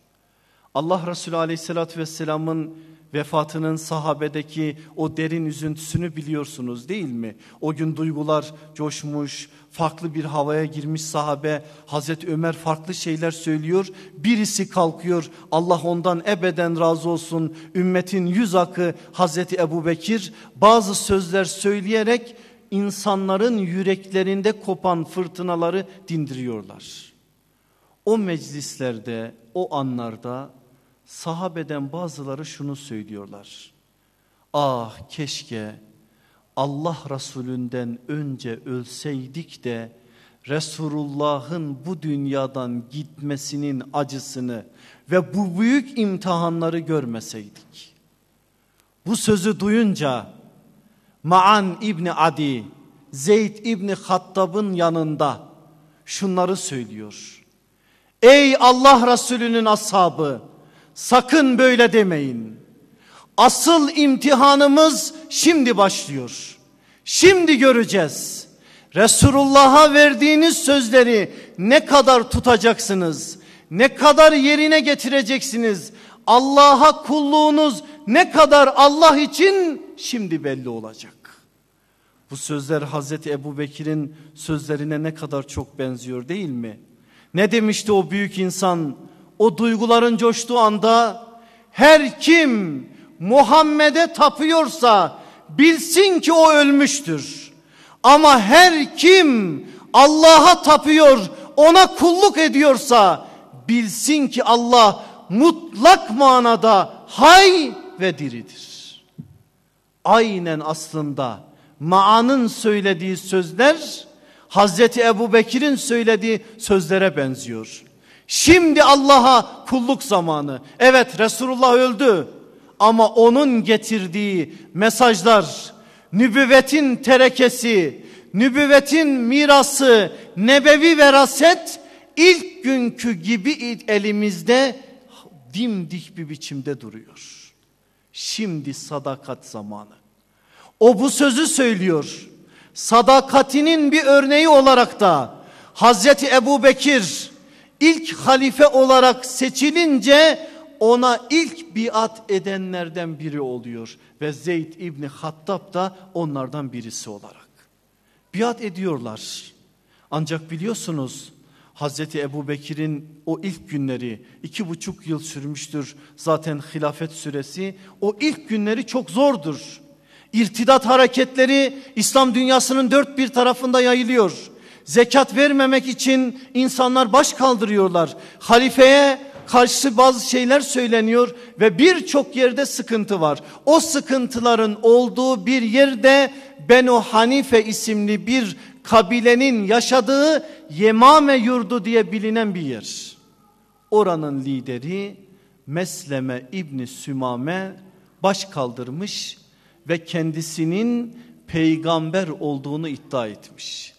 Allah Resulü Aleyhisselatü vesselamın vefatının sahabedeki o derin üzüntüsünü biliyorsunuz değil mi? O gün duygular coşmuş, farklı bir havaya girmiş sahabe. Hazreti Ömer farklı şeyler söylüyor. Birisi kalkıyor Allah ondan ebeden razı olsun. Ümmetin yüz akı Hazreti Ebu Bekir bazı sözler söyleyerek insanların yüreklerinde kopan fırtınaları dindiriyorlar. O meclislerde, o anlarda sahabeden bazıları şunu söylüyorlar. Ah keşke Allah Resulünden önce ölseydik de Resulullah'ın bu dünyadan gitmesinin acısını ve bu büyük imtihanları görmeseydik. Bu sözü duyunca Ma'an İbni Adi, Zeyd İbni Hattab'ın yanında şunları söylüyor. Ey Allah Resulü'nün ashabı sakın böyle demeyin. Asıl imtihanımız şimdi başlıyor. Şimdi göreceğiz. Resulullah'a verdiğiniz sözleri ne kadar tutacaksınız? Ne kadar yerine getireceksiniz? Allah'a kulluğunuz ne kadar Allah için şimdi belli olacak. Bu sözler Hazreti Ebu Bekir'in sözlerine ne kadar çok benziyor değil mi? Ne demişti o büyük insan? O duyguların coştuğu anda her kim Muhammed'e tapıyorsa bilsin ki o ölmüştür. Ama her kim Allah'a tapıyor ona kulluk ediyorsa bilsin ki Allah mutlak manada hay ve diridir. Aynen aslında Ma'anın söylediği sözler Hazreti Ebu Bekir'in söylediği sözlere benziyor. Şimdi Allah'a kulluk zamanı. Evet Resulullah öldü ama onun getirdiği mesajlar, nübüvvetin terekesi, nübüvvetin mirası, nebevi veraset ilk günkü gibi elimizde dimdik bir biçimde duruyor. Şimdi sadakat zamanı. O bu sözü söylüyor. Sadakatinin bir örneği olarak da Hazreti Ebu Bekir ilk halife olarak seçilince ona ilk biat edenlerden biri oluyor. Ve Zeyd İbni Hattab da onlardan birisi olarak. Biat ediyorlar. Ancak biliyorsunuz Hazreti Ebu Bekir'in o ilk günleri iki buçuk yıl sürmüştür zaten hilafet süresi. O ilk günleri çok zordur. İrtidat hareketleri İslam dünyasının dört bir tarafında yayılıyor. Zekat vermemek için insanlar baş kaldırıyorlar. Halifeye karşı bazı şeyler söyleniyor ve birçok yerde sıkıntı var. O sıkıntıların olduğu bir yerde Benu Hanife isimli bir kabilenin yaşadığı Yemame yurdu diye bilinen bir yer. Oranın lideri Mesleme İbni Sümame baş kaldırmış ve kendisinin peygamber olduğunu iddia etmiş.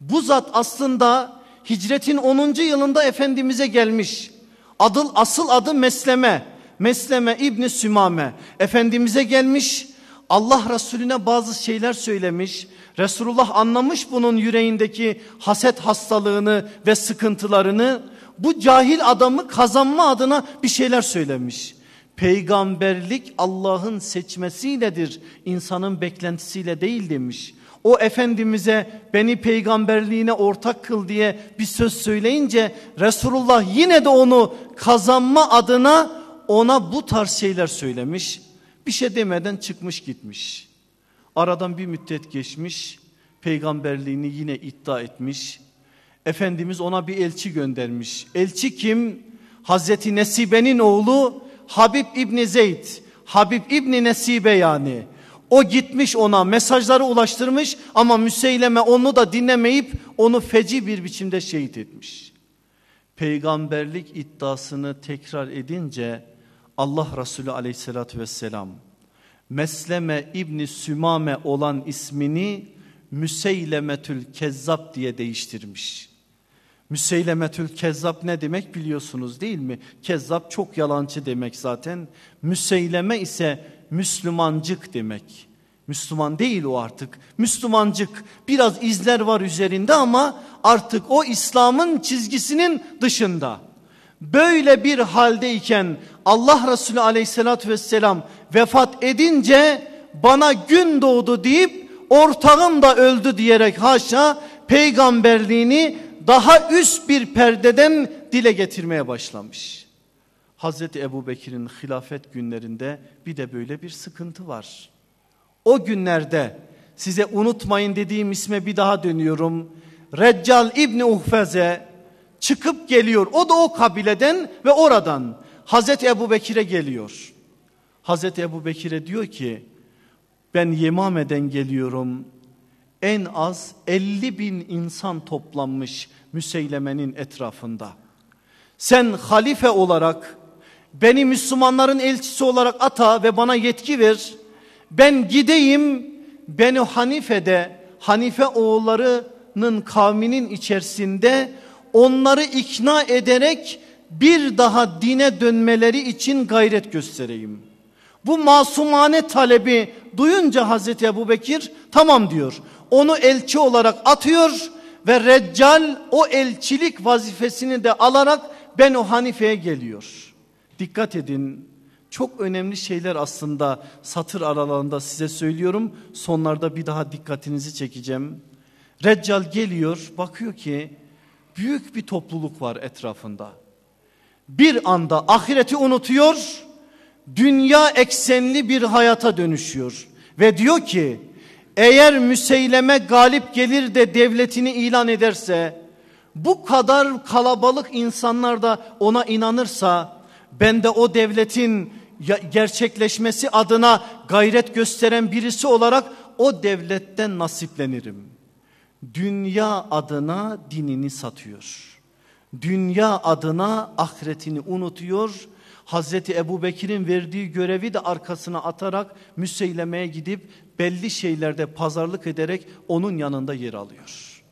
Bu zat aslında hicretin 10. yılında Efendimiz'e gelmiş. Adıl, asıl adı Mesleme. Mesleme İbni Sümame. Efendimiz'e gelmiş. Allah Resulüne bazı şeyler söylemiş. Resulullah anlamış bunun yüreğindeki haset hastalığını ve sıkıntılarını. Bu cahil adamı kazanma adına bir şeyler söylemiş. Peygamberlik Allah'ın seçmesiyledir. insanın beklentisiyle değil demiş. O Efendimiz'e beni peygamberliğine ortak kıl diye bir söz söyleyince Resulullah yine de onu kazanma adına ona bu tarz şeyler söylemiş. Bir şey demeden çıkmış gitmiş. Aradan bir müddet geçmiş. peygamberliğini yine iddia etmiş. Efendimiz ona bir elçi göndermiş. Elçi kim? Hazreti Nesibe'nin oğlu Habib İbni Zeyd. Habib İbni Nesibe yani. O gitmiş ona mesajları ulaştırmış ama Müseyleme onu da dinlemeyip onu feci bir biçimde şehit etmiş. Peygamberlik iddiasını tekrar edince Allah Resulü aleyhissalatü vesselam Mesleme İbni Sümame olan ismini Müseylemetül Kezzab diye değiştirmiş. Müseylemetül Kezzab ne demek biliyorsunuz değil mi? Kezzab çok yalancı demek zaten. Müseyleme ise Müslümancık demek. Müslüman değil o artık. Müslümancık biraz izler var üzerinde ama artık o İslam'ın çizgisinin dışında. Böyle bir haldeyken Allah Resulü aleyhissalatü vesselam vefat edince bana gün doğdu deyip ortağım da öldü diyerek haşa peygamberliğini daha üst bir perdeden dile getirmeye başlamış. Hazreti Ebu Bekir'in hilafet günlerinde bir de böyle bir sıkıntı var. O günlerde size unutmayın dediğim isme bir daha dönüyorum. Reccal İbni Uhfeze çıkıp geliyor. O da o kabileden ve oradan Hazreti Ebu Bekir'e geliyor. Hazreti Ebu Bekir'e diyor ki ben Yemame'den geliyorum. En az 50 bin insan toplanmış Müseyleme'nin etrafında. Sen halife olarak beni Müslümanların elçisi olarak ata ve bana yetki ver. Ben gideyim Beni Hanife'de Hanife oğullarının kavminin içerisinde onları ikna ederek bir daha dine dönmeleri için gayret göstereyim. Bu masumane talebi duyunca Hazreti Ebu Bekir tamam diyor. Onu elçi olarak atıyor ve Reccal o elçilik vazifesini de alarak Ben o Hanife'ye geliyor. Dikkat edin çok önemli şeyler aslında satır aralarında size söylüyorum. Sonlarda bir daha dikkatinizi çekeceğim. Reccal geliyor bakıyor ki büyük bir topluluk var etrafında. Bir anda ahireti unutuyor, dünya eksenli bir hayata dönüşüyor. Ve diyor ki eğer Müseyleme galip gelir de devletini ilan ederse bu kadar kalabalık insanlar da ona inanırsa ben de o devletin gerçekleşmesi adına gayret gösteren birisi olarak o devletten nasiplenirim. Dünya adına dinini satıyor. Dünya adına ahiretini unutuyor. Hazreti Ebu Bekir'in verdiği görevi de arkasına atarak Müseyleme'ye gidip belli şeylerde pazarlık ederek onun yanında yer alıyor.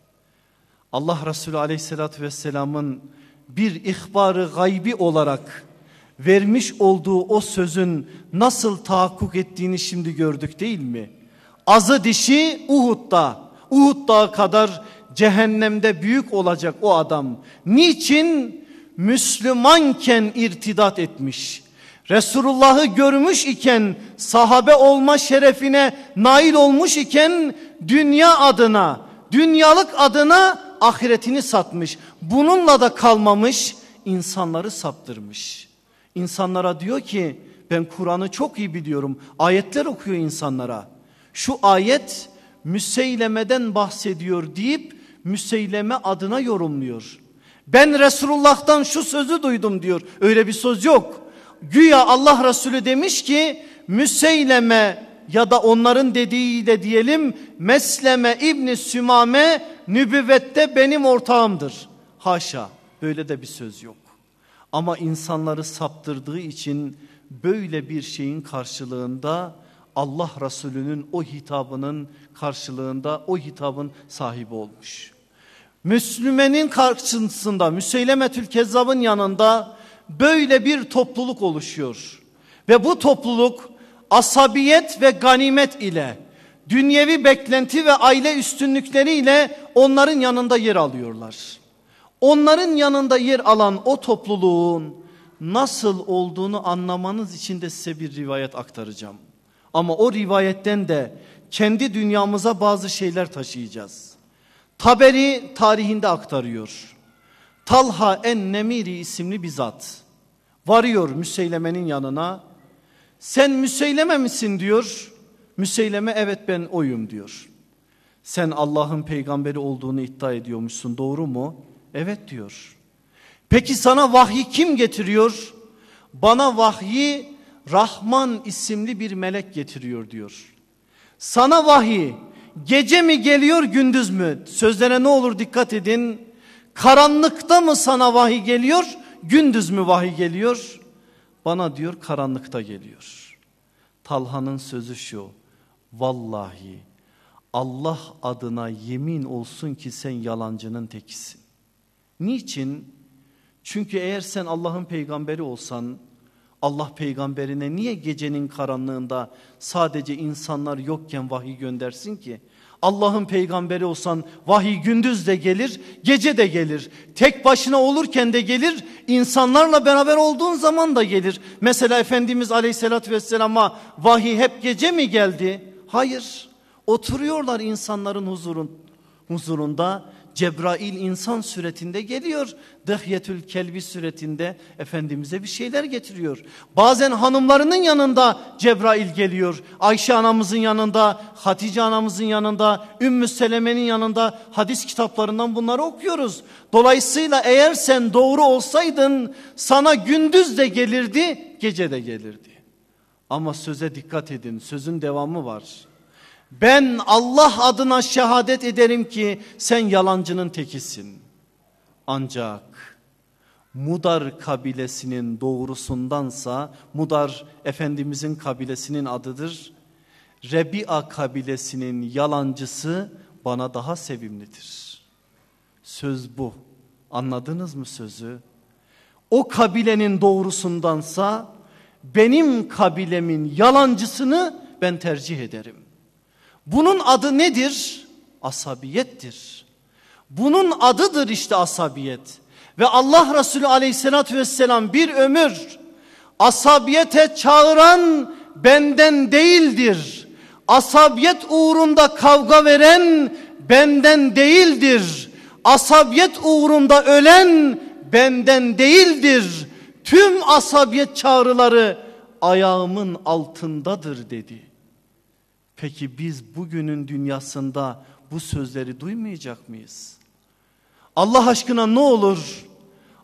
Allah Resulü aleyhissalatü vesselamın bir ihbarı gaybi olarak vermiş olduğu o sözün nasıl tahakkuk ettiğini şimdi gördük değil mi? Azı dişi Uhud'da, Uhud dağı kadar cehennemde büyük olacak o adam. Niçin? Müslümanken irtidat etmiş. Resulullah'ı görmüş iken sahabe olma şerefine nail olmuş iken dünya adına, dünyalık adına ahiretini satmış. Bununla da kalmamış insanları saptırmış. İnsanlara diyor ki ben Kur'an'ı çok iyi biliyorum. Ayetler okuyor insanlara. Şu ayet Müseyleme'den bahsediyor deyip Müseyleme adına yorumluyor. Ben Resulullah'tan şu sözü duydum diyor. Öyle bir söz yok. Güya Allah Resulü demiş ki Müseyleme ya da onların dediğiyle diyelim Mesleme İbni Sümame nübüvvette benim ortağımdır. Haşa böyle de bir söz yok. Ama insanları saptırdığı için böyle bir şeyin karşılığında Allah Resulü'nün o hitabının karşılığında o hitabın sahibi olmuş. Müslümenin karşısında Müseylemetül Kezzab'ın yanında böyle bir topluluk oluşuyor. Ve bu topluluk asabiyet ve ganimet ile dünyevi beklenti ve aile üstünlükleriyle onların yanında yer alıyorlar. Onların yanında yer alan o topluluğun nasıl olduğunu anlamanız için de size bir rivayet aktaracağım. Ama o rivayetten de kendi dünyamıza bazı şeyler taşıyacağız. Taberi tarihinde aktarıyor. Talha en Nemiri isimli bir zat varıyor Müseyleme'nin yanına. Sen Müseyleme misin diyor. Müseyleme evet ben oyum diyor. Sen Allah'ın peygamberi olduğunu iddia ediyormuşsun doğru mu? Evet diyor. Peki sana vahyi kim getiriyor? Bana vahyi Rahman isimli bir melek getiriyor diyor. Sana vahiy gece mi geliyor gündüz mü? Sözlere ne olur dikkat edin. Karanlıkta mı sana vahiy geliyor? Gündüz mü vahiy geliyor? Bana diyor karanlıkta geliyor. Talha'nın sözü şu. Vallahi Allah adına yemin olsun ki sen yalancının tekisin. Niçin? Çünkü eğer sen Allah'ın peygamberi olsan Allah peygamberine niye gecenin karanlığında sadece insanlar yokken vahiy göndersin ki? Allah'ın peygamberi olsan vahiy gündüz de gelir, gece de gelir. Tek başına olurken de gelir, insanlarla beraber olduğun zaman da gelir. Mesela Efendimiz Aleyhisselatü Vesselam'a vahiy hep gece mi geldi? Hayır. Oturuyorlar insanların huzurun, huzurunda Cebrail insan suretinde geliyor. Dıhyetül kelbi suretinde Efendimiz'e bir şeyler getiriyor. Bazen hanımlarının yanında Cebrail geliyor. Ayşe anamızın yanında, Hatice anamızın yanında, Ümmü Seleme'nin yanında hadis kitaplarından bunları okuyoruz. Dolayısıyla eğer sen doğru olsaydın sana gündüz de gelirdi, gece de gelirdi. Ama söze dikkat edin, sözün devamı var. Ben Allah adına şehadet ederim ki sen yalancının tekisin. Ancak Mudar kabilesinin doğrusundansa Mudar Efendimizin kabilesinin adıdır. Rebi'a kabilesinin yalancısı bana daha sevimlidir. Söz bu. Anladınız mı sözü? O kabilenin doğrusundansa benim kabilemin yalancısını ben tercih ederim. Bunun adı nedir? Asabiyettir. Bunun adıdır işte asabiyet. Ve Allah Resulü aleyhissalatü vesselam bir ömür asabiyete çağıran benden değildir. Asabiyet uğrunda kavga veren benden değildir. Asabiyet uğrunda ölen benden değildir. Tüm asabiyet çağrıları ayağımın altındadır dedi. Peki biz bugünün dünyasında bu sözleri duymayacak mıyız? Allah aşkına ne olur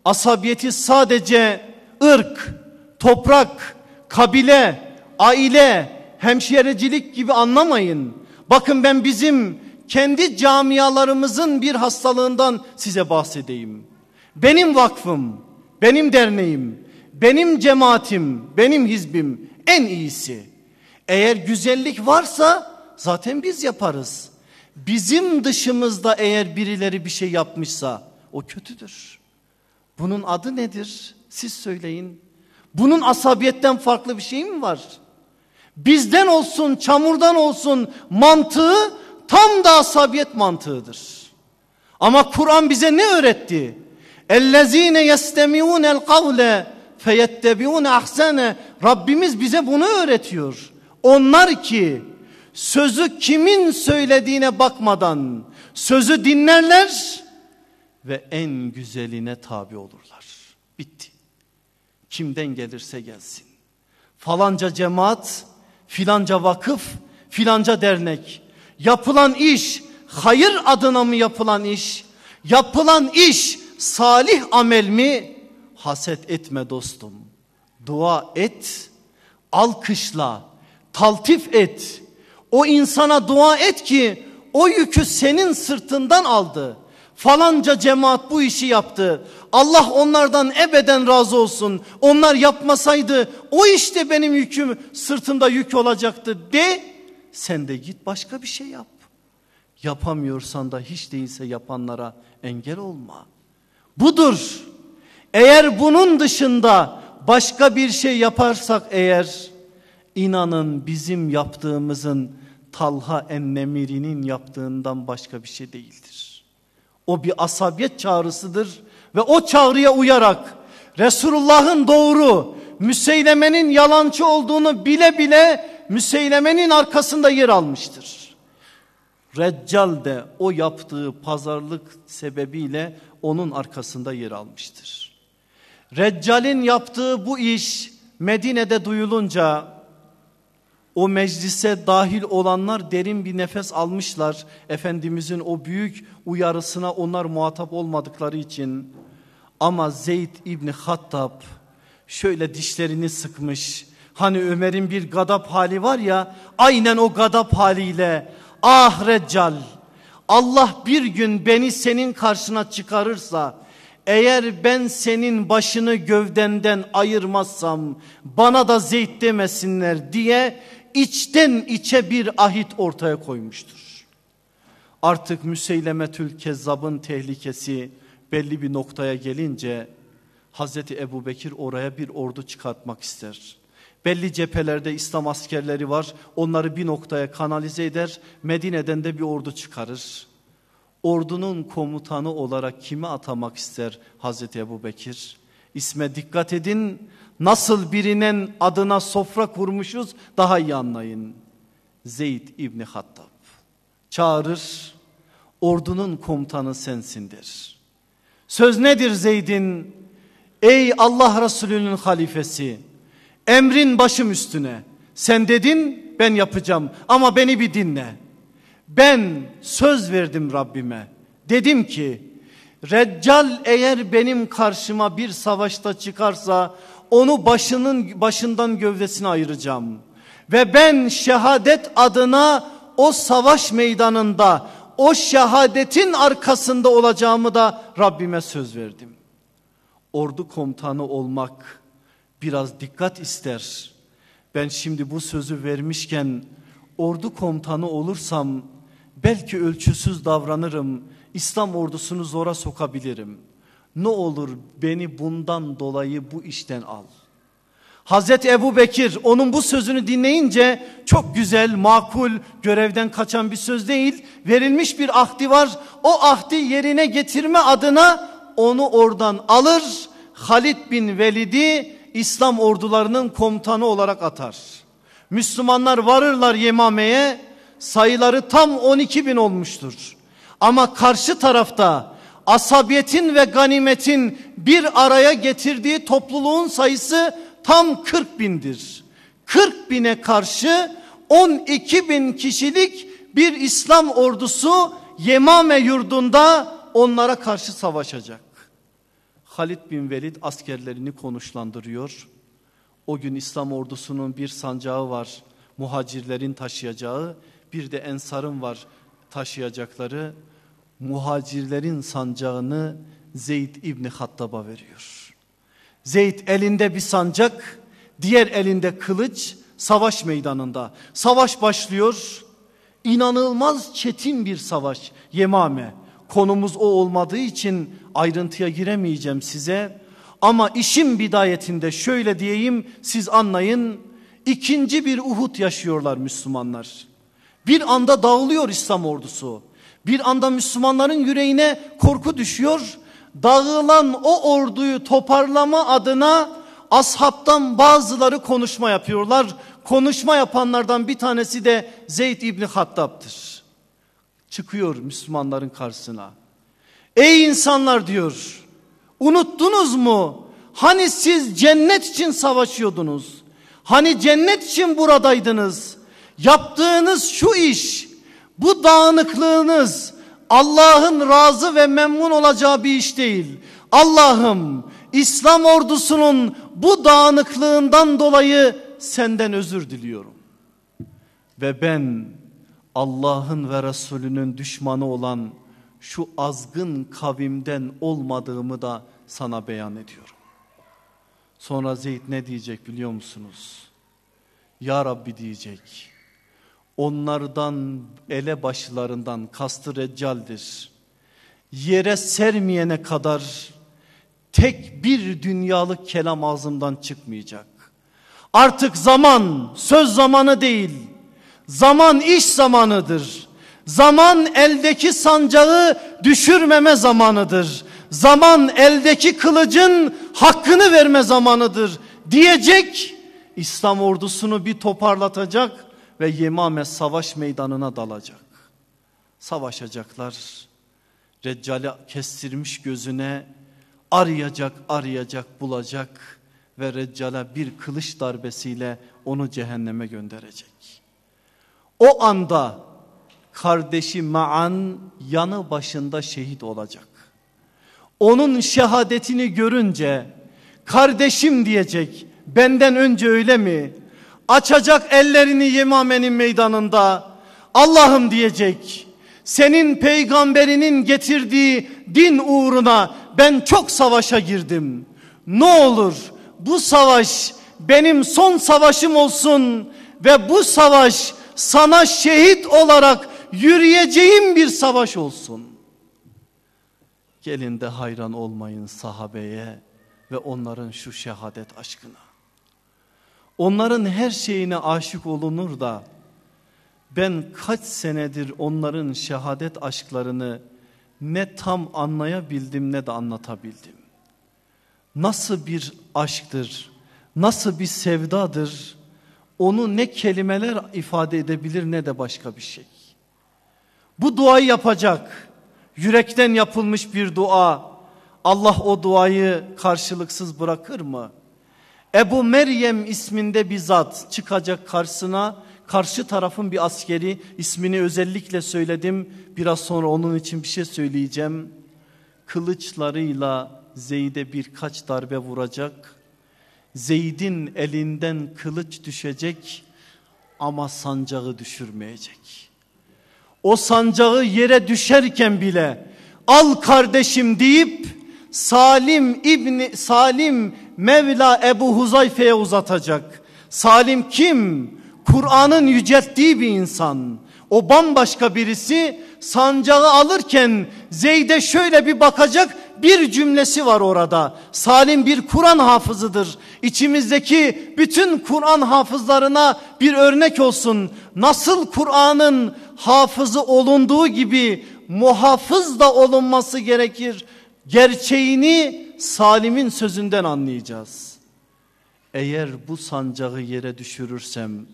asabiyeti sadece ırk, toprak, kabile, aile, hemşerecilik gibi anlamayın. Bakın ben bizim kendi camialarımızın bir hastalığından size bahsedeyim. Benim vakfım, benim derneğim, benim cemaatim, benim hizbim en iyisi. Eğer güzellik varsa zaten biz yaparız. Bizim dışımızda eğer birileri bir şey yapmışsa o kötüdür. Bunun adı nedir? Siz söyleyin. Bunun asabiyetten farklı bir şey mi var? Bizden olsun, çamurdan olsun mantığı tam da asabiyet mantığıdır. Ama Kur'an bize ne öğretti? Ellezine yestemiunel kavle feyettebiun ahsene Rabbimiz bize bunu öğretiyor. Onlar ki sözü kimin söylediğine bakmadan sözü dinlerler ve en güzeline tabi olurlar. Bitti. Kimden gelirse gelsin. Falanca cemaat, filanca vakıf, filanca dernek. Yapılan iş hayır adına mı yapılan iş? Yapılan iş salih amel mi? Haset etme dostum. Dua et, alkışla, taltif et. O insana dua et ki o yükü senin sırtından aldı. Falanca cemaat bu işi yaptı. Allah onlardan ebeden razı olsun. Onlar yapmasaydı o işte benim yüküm sırtımda yük olacaktı de. Sen de git başka bir şey yap. Yapamıyorsan da hiç değilse yapanlara engel olma. Budur. Eğer bunun dışında başka bir şey yaparsak eğer İnanın bizim yaptığımızın Talha Ennemiri'nin yaptığından başka bir şey değildir. O bir asabiyet çağrısıdır ve o çağrıya uyarak Resulullah'ın doğru Müseyleme'nin yalancı olduğunu bile bile Müseyleme'nin arkasında yer almıştır. Reccal de o yaptığı pazarlık sebebiyle onun arkasında yer almıştır. Reccal'in yaptığı bu iş Medine'de duyulunca O meclise dahil olanlar derin bir nefes almışlar. Efendimizin o büyük uyarısına onlar muhatap olmadıkları için. Ama Zeyd İbni Hattab şöyle dişlerini sıkmış. Hani Ömer'in bir gadap hali var ya aynen o gadap haliyle ah Reccal Allah bir gün beni senin karşına çıkarırsa eğer ben senin başını gövdenden ayırmazsam bana da Zeyd demesinler diye içten içe bir ahit ortaya koymuştur. Artık Müseylemetül Kezzab'ın tehlikesi belli bir noktaya gelince Hazreti Ebu Bekir oraya bir ordu çıkartmak ister. Belli cephelerde İslam askerleri var. Onları bir noktaya kanalize eder. Medine'den de bir ordu çıkarır. Ordunun komutanı olarak kimi atamak ister Hazreti Ebu Bekir? İsme dikkat edin. Nasıl birinin adına sofra kurmuşuz daha iyi anlayın. Zeyd İbni Hattab. Çağırır. Ordunun komutanı sensindir. Söz nedir Zeyd'in? Ey Allah Resulü'nün halifesi. Emrin başım üstüne. Sen dedin ben yapacağım ama beni bir dinle. Ben söz verdim Rabbime. Dedim ki Reccal eğer benim karşıma bir savaşta çıkarsa onu başının başından gövdesine ayıracağım. Ve ben şehadet adına o savaş meydanında o şehadetin arkasında olacağımı da Rabbime söz verdim. Ordu komutanı olmak biraz dikkat ister. Ben şimdi bu sözü vermişken ordu komutanı olursam belki ölçüsüz davranırım. İslam ordusunu zora sokabilirim. Ne olur beni bundan dolayı bu işten al. Hazreti Ebu Bekir onun bu sözünü dinleyince çok güzel, makul, görevden kaçan bir söz değil. Verilmiş bir ahdi var. O ahdi yerine getirme adına onu oradan alır. Halid bin Velid'i İslam ordularının komutanı olarak atar. Müslümanlar varırlar Yemame'ye sayıları tam 12 bin olmuştur. Ama karşı tarafta asabiyetin ve ganimetin bir araya getirdiği topluluğun sayısı tam 40 bindir. 40 bine karşı 12 bin kişilik bir İslam ordusu Yemame yurdunda onlara karşı savaşacak. Halid bin Velid askerlerini konuşlandırıyor. O gün İslam ordusunun bir sancağı var. Muhacirlerin taşıyacağı bir de ensarın var taşıyacakları. Muhacirlerin sancağını Zeyd İbni Hattab'a veriyor. Zeyd elinde bir sancak, diğer elinde kılıç, savaş meydanında. Savaş başlıyor. İnanılmaz çetin bir savaş. Yemame. Konumuz o olmadığı için ayrıntıya giremeyeceğim size. Ama işin bidayetinde şöyle diyeyim siz anlayın. İkinci bir Uhud yaşıyorlar Müslümanlar. Bir anda dağılıyor İslam ordusu. Bir anda Müslümanların yüreğine korku düşüyor. Dağılan o orduyu toparlama adına ashabtan bazıları konuşma yapıyorlar. Konuşma yapanlardan bir tanesi de Zeyd İbni Hattab'dır. Çıkıyor Müslümanların karşısına. Ey insanlar diyor. Unuttunuz mu? Hani siz cennet için savaşıyordunuz? Hani cennet için buradaydınız? Yaptığınız şu iş, bu dağınıklığınız Allah'ın razı ve memnun olacağı bir iş değil. Allah'ım İslam ordusunun bu dağınıklığından dolayı senden özür diliyorum. Ve ben Allah'ın ve Resulünün düşmanı olan şu azgın kavimden olmadığımı da sana beyan ediyorum. Sonra Zeyd ne diyecek biliyor musunuz? Ya Rabbi diyecek. Onlardan ele başlarından kastı reccaldir. Yere sermeyene kadar tek bir dünyalık kelam ağzımdan çıkmayacak. Artık zaman söz zamanı değil. Zaman iş zamanıdır. Zaman eldeki sancağı düşürmeme zamanıdır. Zaman eldeki kılıcın hakkını verme zamanıdır diyecek. İslam ordusunu bir toparlatacak ve Yemame savaş meydanına dalacak. Savaşacaklar. Reccali kestirmiş gözüne arayacak arayacak bulacak ve Reccal'e bir kılıç darbesiyle onu cehenneme gönderecek. O anda kardeşi Ma'an yanı başında şehit olacak. Onun şehadetini görünce kardeşim diyecek benden önce öyle mi? Açacak ellerini Yemame'nin meydanında Allah'ım diyecek senin peygamberinin getirdiği din uğruna ben çok savaşa girdim. Ne olur bu savaş benim son savaşım olsun ve bu savaş sana şehit olarak yürüyeceğim bir savaş olsun. Gelin de hayran olmayın sahabeye ve onların şu şehadet aşkına. Onların her şeyine aşık olunur da ben kaç senedir onların şehadet aşklarını ne tam anlayabildim ne de anlatabildim. Nasıl bir aşktır, nasıl bir sevdadır onu ne kelimeler ifade edebilir ne de başka bir şey. Bu duayı yapacak yürekten yapılmış bir dua Allah o duayı karşılıksız bırakır mı? Ebu Meryem isminde bir zat çıkacak karşısına karşı tarafın bir askeri ismini özellikle söyledim biraz sonra onun için bir şey söyleyeceğim. Kılıçlarıyla Zeyd'e birkaç darbe vuracak. Zeyd'in elinden kılıç düşecek ama sancağı düşürmeyecek. O sancağı yere düşerken bile al kardeşim deyip Salim İbni Salim Mevla Ebu Huzayfe'ye uzatacak. Salim kim? Kur'an'ın yücelttiği bir insan. O bambaşka birisi sancağı alırken Zeyd'e şöyle bir bakacak bir cümlesi var orada. Salim bir Kur'an hafızıdır. İçimizdeki bütün Kur'an hafızlarına bir örnek olsun. Nasıl Kur'an'ın hafızı olunduğu gibi muhafız da olunması gerekir. Gerçeğini Salim'in sözünden anlayacağız. Eğer bu sancağı yere düşürürsem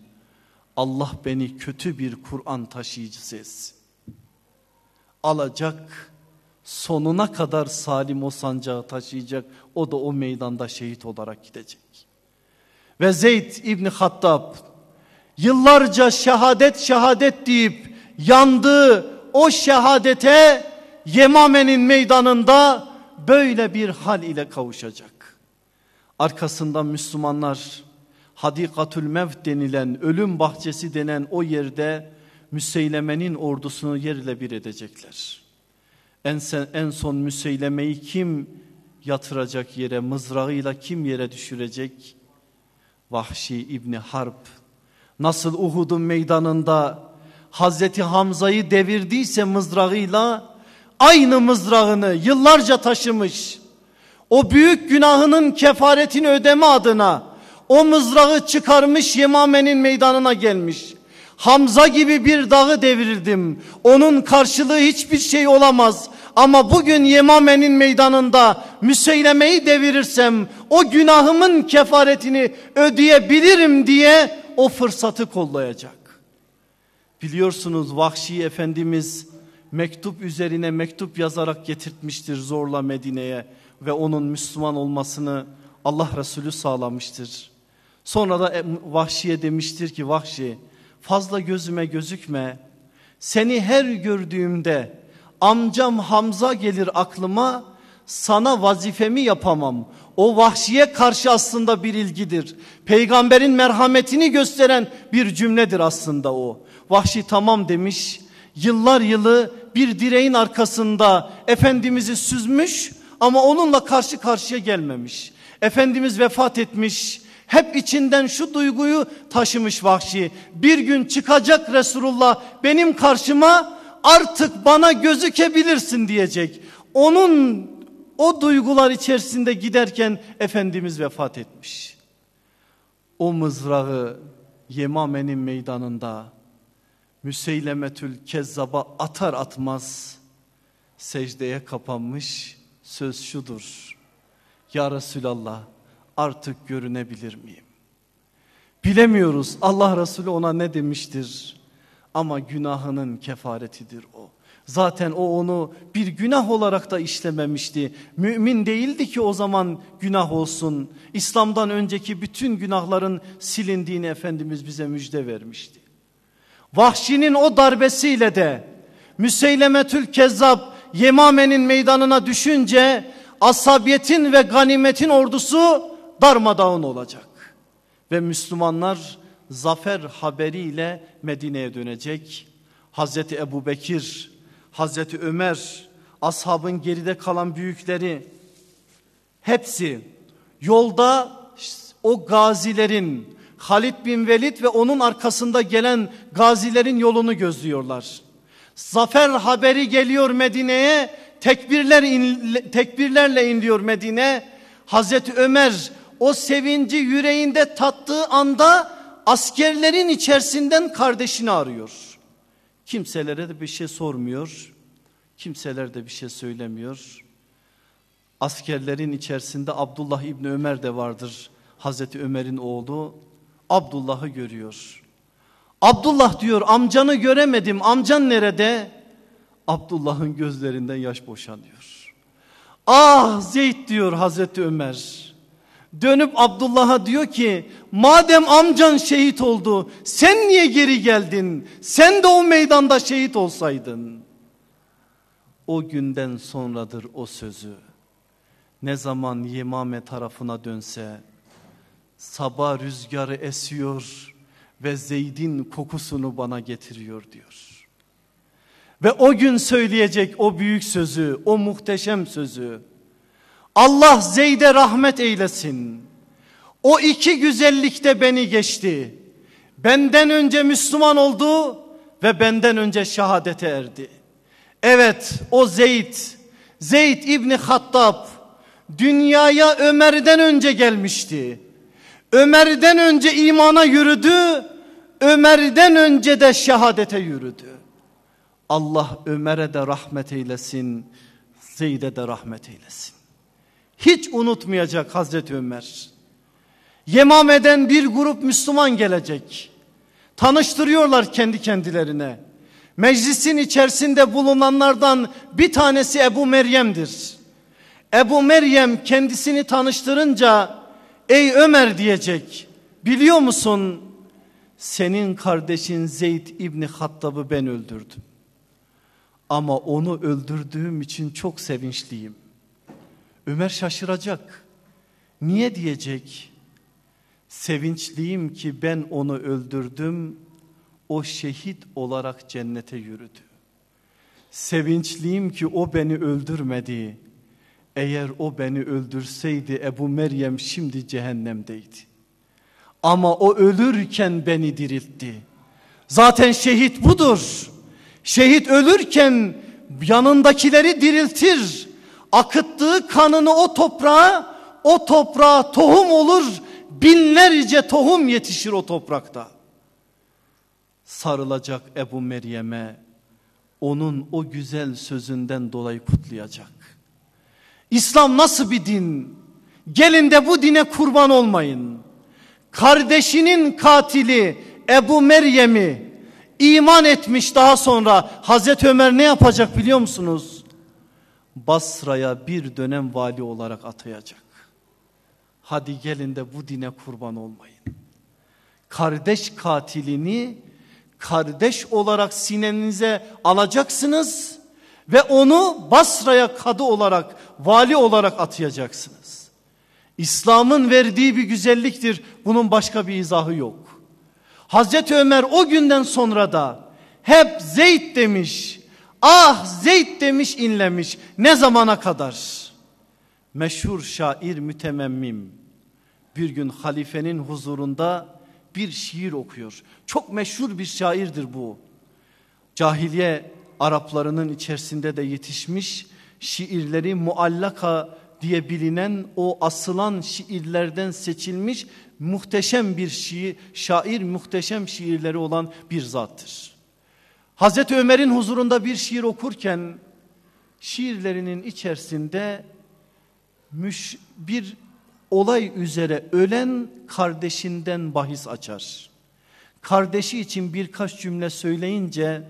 Allah beni kötü bir Kur'an taşıyıcısı etsin. Alacak sonuna kadar salim o sancağı taşıyacak. O da o meydanda şehit olarak gidecek. Ve Zeyd İbni Hattab yıllarca şehadet şehadet deyip yandığı o şehadete Yemame'nin meydanında böyle bir hal ile kavuşacak. Arkasından Müslümanlar Hadikatül Mevt denilen ölüm bahçesi denen o yerde Müseyleme'nin ordusunu yerle bir edecekler. En, sen, en son Müseyleme'yi kim yatıracak yere mızrağıyla kim yere düşürecek? Vahşi İbni Harp nasıl Uhud'un meydanında Hazreti Hamza'yı devirdiyse mızrağıyla aynı mızrağını yıllarca taşımış. O büyük günahının kefaretini ödeme adına o mızrağı çıkarmış Yemame'nin meydanına gelmiş. Hamza gibi bir dağı devirdim. Onun karşılığı hiçbir şey olamaz. Ama bugün Yemame'nin meydanında Müseyleme'yi devirirsem o günahımın kefaretini ödeyebilirim diye o fırsatı kollayacak. Biliyorsunuz Vahşi Efendimiz mektup üzerine mektup yazarak getirtmiştir zorla Medine'ye ve onun Müslüman olmasını Allah Resulü sağlamıştır. Sonra da Vahşi'ye demiştir ki Vahşi fazla gözüme gözükme. Seni her gördüğümde amcam Hamza gelir aklıma sana vazifemi yapamam. O vahşiye karşı aslında bir ilgidir. Peygamberin merhametini gösteren bir cümledir aslında o. Vahşi tamam demiş. Yıllar yılı bir direğin arkasında Efendimiz'i süzmüş ama onunla karşı karşıya gelmemiş. Efendimiz vefat etmiş. Hep içinden şu duyguyu taşımış vahşi. Bir gün çıkacak Resulullah benim karşıma artık bana gözükebilirsin diyecek. Onun o duygular içerisinde giderken Efendimiz vefat etmiş. O mızrağı Yemame'nin meydanında Müseylemetül Kezzab'a atar atmaz secdeye kapanmış söz şudur. Ya Resulallah artık görünebilir miyim? Bilemiyoruz Allah Resulü ona ne demiştir ama günahının kefaretidir o. Zaten o onu bir günah olarak da işlememişti. Mümin değildi ki o zaman günah olsun. İslam'dan önceki bütün günahların silindiğini Efendimiz bize müjde vermişti. Vahşinin o darbesiyle de Müseylemetül Kezzab Yemame'nin meydanına düşünce asabiyetin ve ganimetin ordusu darmadağın olacak. Ve Müslümanlar zafer haberiyle Medine'ye dönecek. Hazreti Ebu Bekir, Hazreti Ömer, ashabın geride kalan büyükleri hepsi yolda o gazilerin Halid bin Velid ve onun arkasında gelen gazilerin yolunu gözlüyorlar. Zafer haberi geliyor Medine'ye. Tekbirler in, tekbirlerle inliyor Medine. Hazreti Ömer o sevinci yüreğinde tattığı anda askerlerin içerisinden kardeşini arıyor. Kimselere de bir şey sormuyor. Kimseler de bir şey söylemiyor. Askerlerin içerisinde Abdullah İbni Ömer de vardır. Hazreti Ömer'in oğlu Abdullah'ı görüyor. Abdullah diyor amcanı göremedim amcan nerede? Abdullah'ın gözlerinden yaş boşanıyor. Ah Zeyd diyor Hazreti Ömer. Dönüp Abdullah'a diyor ki madem amcan şehit oldu sen niye geri geldin? Sen de o meydanda şehit olsaydın. O günden sonradır o sözü. Ne zaman Yemame tarafına dönse sabah rüzgarı esiyor ve Zeyd'in kokusunu bana getiriyor diyor. Ve o gün söyleyecek o büyük sözü, o muhteşem sözü. Allah Zeyd'e rahmet eylesin. O iki güzellikte beni geçti. Benden önce Müslüman oldu ve benden önce şehadete erdi. Evet o Zeyd, Zeyd İbni Hattab dünyaya Ömer'den önce gelmişti. Ömer'den önce imana yürüdü. Ömer'den önce de şehadete yürüdü. Allah Ömer'e de rahmet eylesin. Zeyd'e de rahmet eylesin. Hiç unutmayacak Hazreti Ömer. Yemame'den bir grup Müslüman gelecek. Tanıştırıyorlar kendi kendilerine. Meclisin içerisinde bulunanlardan bir tanesi Ebu Meryem'dir. Ebu Meryem kendisini tanıştırınca ey Ömer diyecek. Biliyor musun senin kardeşin Zeyd İbni Hattab'ı ben öldürdüm. Ama onu öldürdüğüm için çok sevinçliyim. Ömer şaşıracak. Niye diyecek? Sevinçliyim ki ben onu öldürdüm. O şehit olarak cennete yürüdü. Sevinçliyim ki o beni öldürmedi. Eğer o beni öldürseydi Ebu Meryem şimdi cehennemdeydi. Ama o ölürken beni diriltti. Zaten şehit budur. Şehit ölürken yanındakileri diriltir. Akıttığı kanını o toprağa, o toprağa tohum olur. Binlerce tohum yetişir o toprakta. Sarılacak Ebu Meryem'e onun o güzel sözünden dolayı kutlayacak. İslam nasıl bir din? Gelin de bu dine kurban olmayın. Kardeşinin katili Ebu Meryem'i iman etmiş daha sonra Hazreti Ömer ne yapacak biliyor musunuz? Basra'ya bir dönem vali olarak atayacak. Hadi gelin de bu dine kurban olmayın. Kardeş katilini kardeş olarak sinenize alacaksınız ve onu Basra'ya kadı olarak, vali olarak atayacaksınız. İslam'ın verdiği bir güzelliktir. Bunun başka bir izahı yok. Hazreti Ömer o günden sonra da hep Zeyd demiş. Ah Zeyd demiş inlemiş. Ne zamana kadar? Meşhur şair mütememmim bir gün halifenin huzurunda bir şiir okuyor. Çok meşhur bir şairdir bu. Cahiliye Araplarının içerisinde de yetişmiş şiirleri muallaka diye bilinen o asılan şiirlerden seçilmiş muhteşem bir şiir, şair muhteşem şiirleri olan bir zattır. Hazreti Ömer'in huzurunda bir şiir okurken şiirlerinin içerisinde müş, bir olay üzere ölen kardeşinden bahis açar. Kardeşi için birkaç cümle söyleyince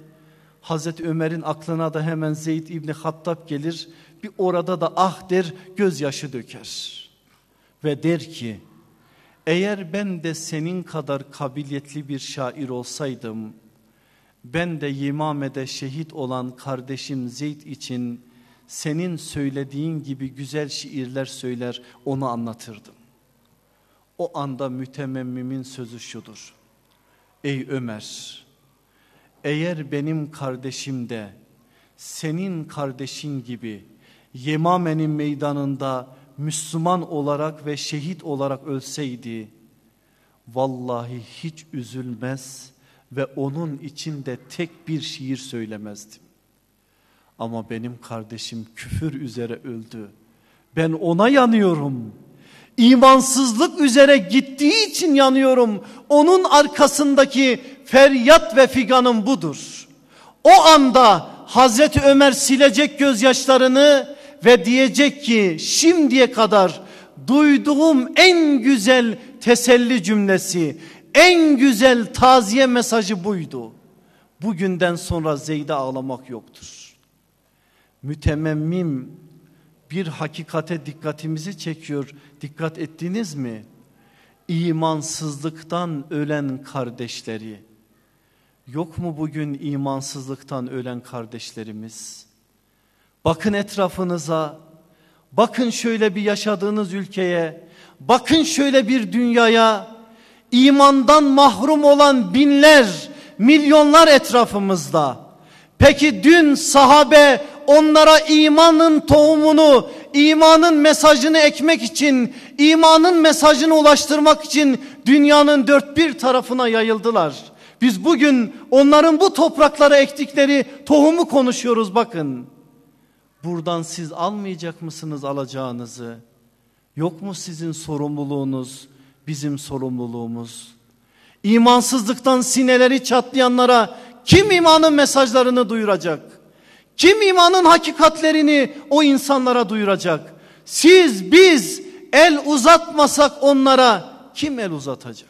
Hazreti Ömer'in aklına da hemen Zeyd İbni Hattab gelir. Bir orada da ah der gözyaşı döker. Ve der ki eğer ben de senin kadar kabiliyetli bir şair olsaydım ben de Yimame'de şehit olan kardeşim Zeyd için senin söylediğin gibi güzel şiirler söyler onu anlatırdım. O anda mütememmimin sözü şudur. Ey Ömer eğer benim kardeşim de senin kardeşin gibi Yemame'nin meydanında Müslüman olarak ve şehit olarak ölseydi vallahi hiç üzülmez ve onun içinde tek bir şiir söylemezdim. Ama benim kardeşim küfür üzere öldü. Ben ona yanıyorum. İmansızlık üzere gittiği için yanıyorum. Onun arkasındaki feryat ve figanım budur. O anda Hazreti Ömer silecek gözyaşlarını ve diyecek ki şimdiye kadar duyduğum en güzel teselli cümlesi, en güzel taziye mesajı buydu. Bugünden sonra Zeyd'e ağlamak yoktur. Mütememmim bir hakikate dikkatimizi çekiyor. Dikkat ettiniz mi? İmansızlıktan ölen kardeşleri. Yok mu bugün imansızlıktan ölen kardeşlerimiz? Bakın etrafınıza. Bakın şöyle bir yaşadığınız ülkeye. Bakın şöyle bir dünyaya. İmandan mahrum olan binler, milyonlar etrafımızda. Peki dün sahabe onlara imanın tohumunu, imanın mesajını ekmek için, imanın mesajını ulaştırmak için dünyanın dört bir tarafına yayıldılar. Biz bugün onların bu topraklara ektikleri tohumu konuşuyoruz bakın. Buradan siz almayacak mısınız alacağınızı? Yok mu sizin sorumluluğunuz, bizim sorumluluğumuz? İmansızlıktan sineleri çatlayanlara kim imanın mesajlarını duyuracak? Kim imanın hakikatlerini o insanlara duyuracak? Siz biz el uzatmasak onlara kim el uzatacak?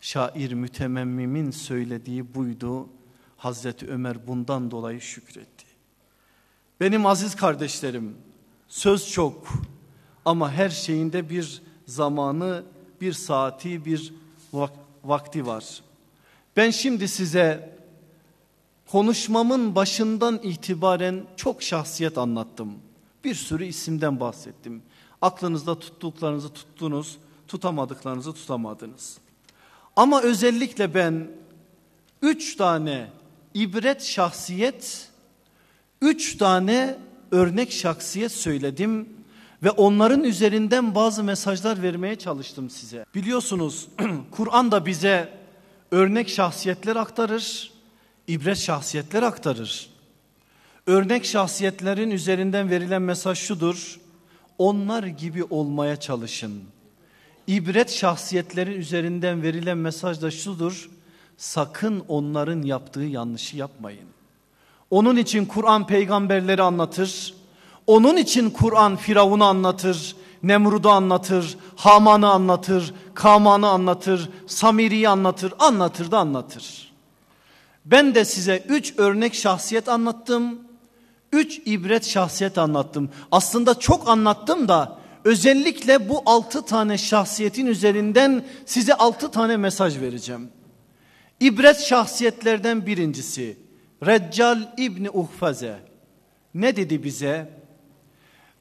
Şair mütememmimin söylediği buydu. Hazreti Ömer bundan dolayı şükretti. Benim aziz kardeşlerim söz çok ama her şeyinde bir zamanı, bir saati, bir vakti var. Ben şimdi size konuşmamın başından itibaren çok şahsiyet anlattım. Bir sürü isimden bahsettim. Aklınızda tuttuklarınızı tuttunuz, tutamadıklarınızı tutamadınız. Ama özellikle ben üç tane ibret şahsiyet, üç tane örnek şahsiyet söyledim ve onların üzerinden bazı mesajlar vermeye çalıştım size. Biliyorsunuz Kur'an da bize örnek şahsiyetler aktarır, ibret şahsiyetler aktarır. Örnek şahsiyetlerin üzerinden verilen mesaj şudur. Onlar gibi olmaya çalışın. İbret şahsiyetlerin üzerinden verilen mesaj da şudur. Sakın onların yaptığı yanlışı yapmayın. Onun için Kur'an peygamberleri anlatır. Onun için Kur'an Firavun'u anlatır. Nemrud'u anlatır. Haman'ı anlatır. Kaman'ı anlatır. Samiri'yi anlatır. Anlatır da anlatır. Ben de size üç örnek şahsiyet anlattım. Üç ibret şahsiyet anlattım. Aslında çok anlattım da özellikle bu altı tane şahsiyetin üzerinden size altı tane mesaj vereceğim. İbret şahsiyetlerden birincisi Reccal İbni Uhfaze ne dedi bize?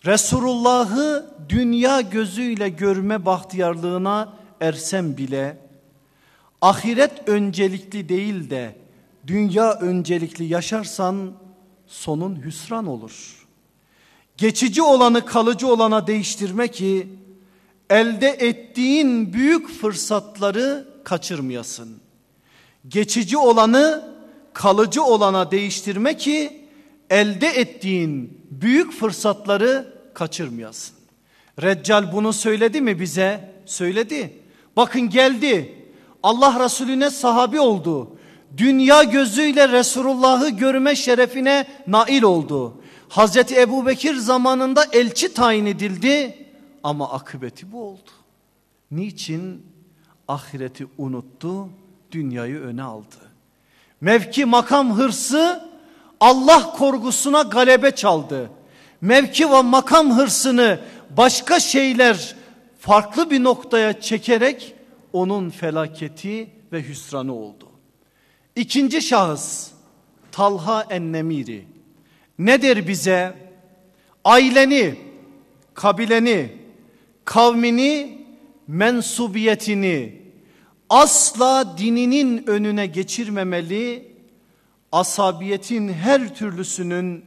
Resulullah'ı dünya gözüyle görme bahtiyarlığına ersem bile ahiret öncelikli değil de dünya öncelikli yaşarsan sonun hüsran olur. Geçici olanı kalıcı olana değiştirme ki elde ettiğin büyük fırsatları kaçırmayasın. Geçici olanı kalıcı olana değiştirme ki elde ettiğin büyük fırsatları kaçırmayasın. Reccal bunu söyledi mi bize? Söyledi. Bakın geldi. Allah Resulüne sahabi oldu. Dünya gözüyle Resulullah'ı görme şerefine nail oldu. Hazreti Ebu Bekir zamanında elçi tayin edildi ama akıbeti bu oldu. Niçin? Ahireti unuttu, dünyayı öne aldı. Mevki makam hırsı Allah korgusuna galebe çaldı. Mevki ve makam hırsını başka şeyler farklı bir noktaya çekerek onun felaketi ve hüsranı oldu. İkinci şahıs Talha Ennemiri nedir bize? Aileni, kabileni, kavmini, mensubiyetini asla dininin önüne geçirmemeli, asabiyetin her türlüsünün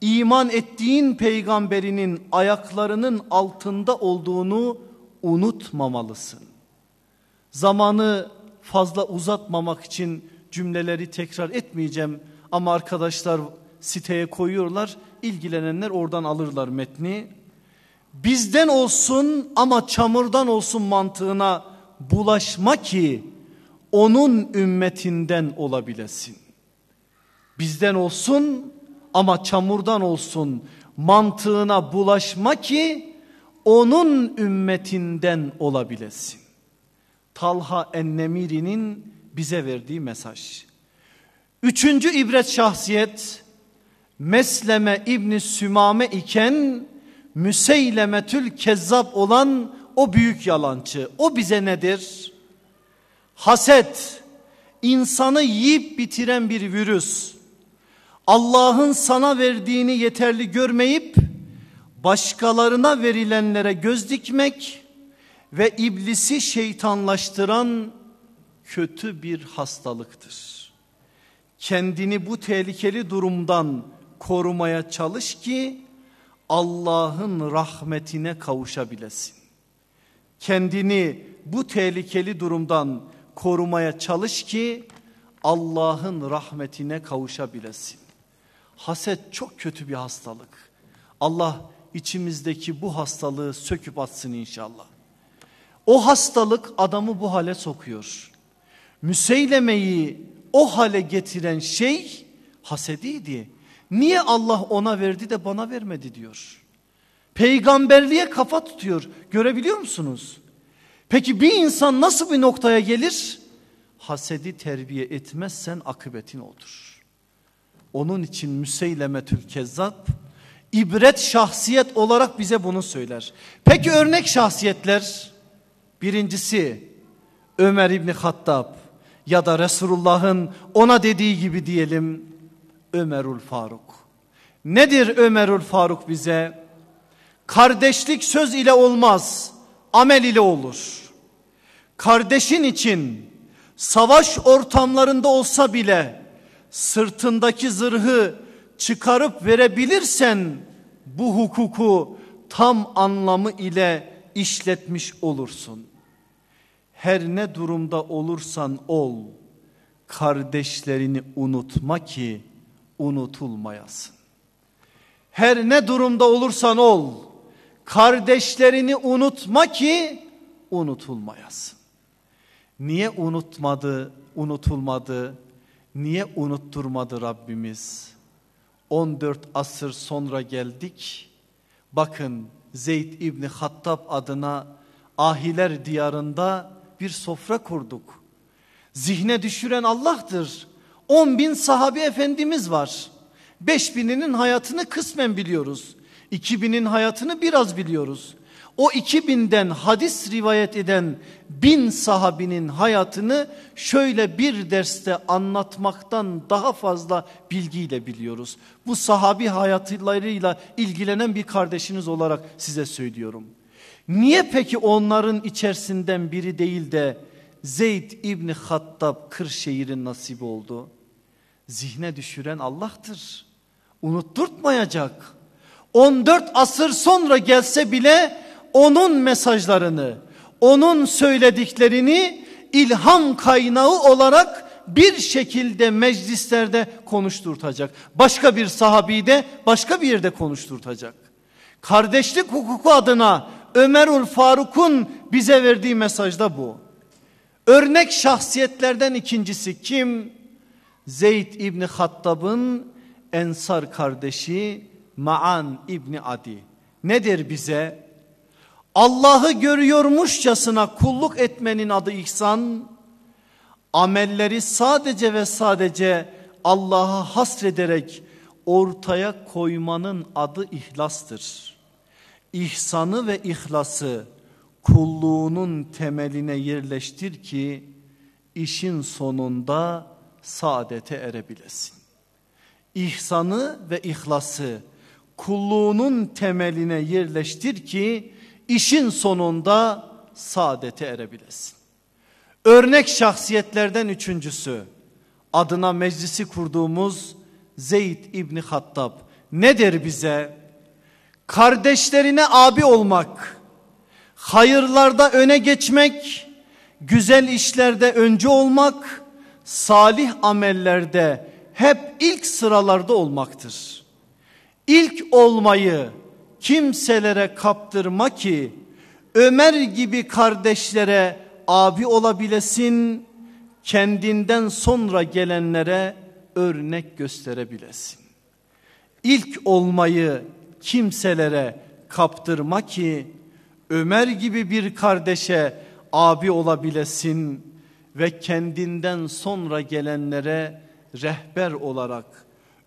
iman ettiğin peygamberinin ayaklarının altında olduğunu unutmamalısın. Zamanı fazla uzatmamak için cümleleri tekrar etmeyeceğim ama arkadaşlar siteye koyuyorlar. İlgilenenler oradan alırlar metni. Bizden olsun ama çamurdan olsun mantığına bulaşma ki onun ümmetinden olabilesin. Bizden olsun ama çamurdan olsun mantığına bulaşma ki onun ümmetinden olabilesin. Talha Ennemiri'nin bize verdiği mesaj. Üçüncü ibret şahsiyet Mesleme İbni Sümame iken Müseylemetül Kezzab olan o büyük yalancı. O bize nedir? Haset, insanı yiyip bitiren bir virüs. Allah'ın sana verdiğini yeterli görmeyip başkalarına verilenlere göz dikmek ve iblisi şeytanlaştıran kötü bir hastalıktır. Kendini bu tehlikeli durumdan korumaya çalış ki Allah'ın rahmetine kavuşabilesin. Kendini bu tehlikeli durumdan korumaya çalış ki Allah'ın rahmetine kavuşabilesin. Haset çok kötü bir hastalık. Allah içimizdeki bu hastalığı söküp atsın inşallah. O hastalık adamı bu hale sokuyor. Müseylemeyi o hale getiren şey hasediydi. Niye Allah ona verdi de bana vermedi diyor. Peygamberliğe kafa tutuyor. Görebiliyor musunuz? Peki bir insan nasıl bir noktaya gelir? Hasedi terbiye etmezsen akıbetin odur. Onun için Müseylemetül Kezzab ibret şahsiyet olarak bize bunu söyler. Peki örnek şahsiyetler? Birincisi Ömer İbni Hattab ya da Resulullah'ın ona dediği gibi diyelim Ömerül Faruk. Nedir Ömerül Faruk bize? Kardeşlik söz ile olmaz, amel ile olur. Kardeşin için savaş ortamlarında olsa bile sırtındaki zırhı çıkarıp verebilirsen bu hukuku tam anlamı ile işletmiş olursun. Her ne durumda olursan ol kardeşlerini unutma ki unutulmayasın. Her ne durumda olursan ol kardeşlerini unutma ki unutulmayasın. Niye unutmadı, unutulmadı? Niye unutturmadı Rabbimiz? 14 asır sonra geldik. Bakın Zeyd İbni Hattab adına ahiler diyarında bir sofra kurduk. Zihne düşüren Allah'tır. 10 bin sahabi efendimiz var. 5 bininin hayatını kısmen biliyoruz. 2000'in hayatını biraz biliyoruz. O 2000'den hadis rivayet eden bin sahabinin hayatını şöyle bir derste anlatmaktan daha fazla bilgiyle biliyoruz. Bu sahabi hayatlarıyla ilgilenen bir kardeşiniz olarak size söylüyorum. Niye peki onların içerisinden biri değil de Zeyd İbni Hattab Kırşehir'in nasibi oldu? Zihne düşüren Allah'tır. Unutturtmayacak. 14 asır sonra gelse bile onun mesajlarını, onun söylediklerini ilham kaynağı olarak bir şekilde meclislerde konuşturtacak. Başka bir sahabi de başka bir yerde konuşturtacak. Kardeşlik hukuku adına Ömerül Faruk'un bize verdiği mesajda bu. Örnek şahsiyetlerden ikincisi kim? Zeyd İbni Hattab'ın Ensar kardeşi Ma'an İbni Adi. Nedir bize? Allah'ı görüyormuşçasına kulluk etmenin adı ihsan. amelleri sadece ve sadece Allah'a hasrederek ortaya koymanın adı ihlastır. İhsanı ve ihlası kulluğunun temeline yerleştir ki işin sonunda saadete erebilesin. İhsanı ve ihlası kulluğunun temeline yerleştir ki işin sonunda saadete erebilesin. Örnek şahsiyetlerden üçüncüsü adına meclisi kurduğumuz Zeyd İbni Hattab ne der bize? Kardeşlerine abi olmak, hayırlarda öne geçmek, güzel işlerde önce olmak, salih amellerde hep ilk sıralarda olmaktır. İlk olmayı kimselere kaptırma ki Ömer gibi kardeşlere abi olabilesin, kendinden sonra gelenlere örnek gösterebilesin. İlk olmayı kimselere kaptırma ki Ömer gibi bir kardeşe abi olabilesin ve kendinden sonra gelenlere rehber olarak,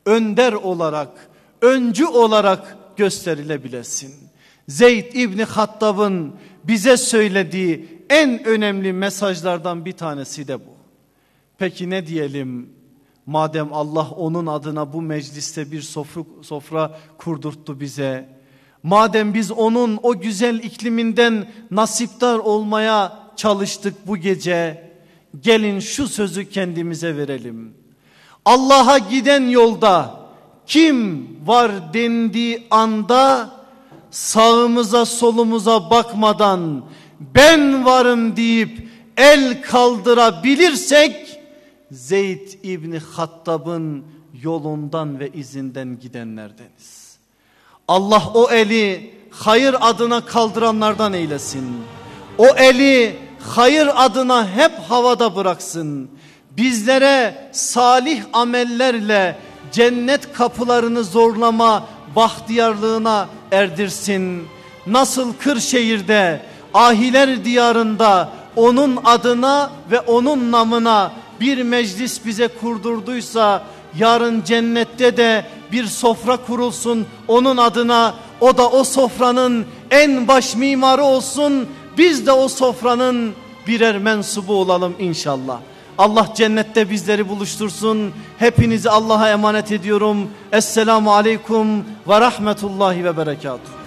önder olarak, öncü olarak gösterilebilesin. Zeyd İbni Hattab'ın bize söylediği en önemli mesajlardan bir tanesi de bu. Peki ne diyelim madem Allah onun adına bu mecliste bir sofra, sofra kurdurttu bize. Madem biz onun o güzel ikliminden nasiptar olmaya çalıştık bu gece. Gelin şu sözü kendimize verelim. Allah'a giden yolda kim var dendiği anda sağımıza solumuza bakmadan ben varım deyip el kaldırabilirsek Zeyd İbni Hattab'ın yolundan ve izinden gidenlerdeniz. Allah o eli hayır adına kaldıranlardan eylesin. O eli hayır adına hep havada bıraksın. Bizlere salih amellerle cennet kapılarını zorlama bahtiyarlığına erdirsin. Nasıl Kırşehir'de ahiler diyarında onun adına ve onun namına bir meclis bize kurdurduysa yarın cennette de bir sofra kurulsun onun adına o da o sofranın en baş mimarı olsun biz de o sofranın birer mensubu olalım inşallah. Allah cennette bizleri buluştursun. Hepinizi Allah'a emanet ediyorum. Esselamu Aleyküm ve Rahmetullahi ve Berekatuhu.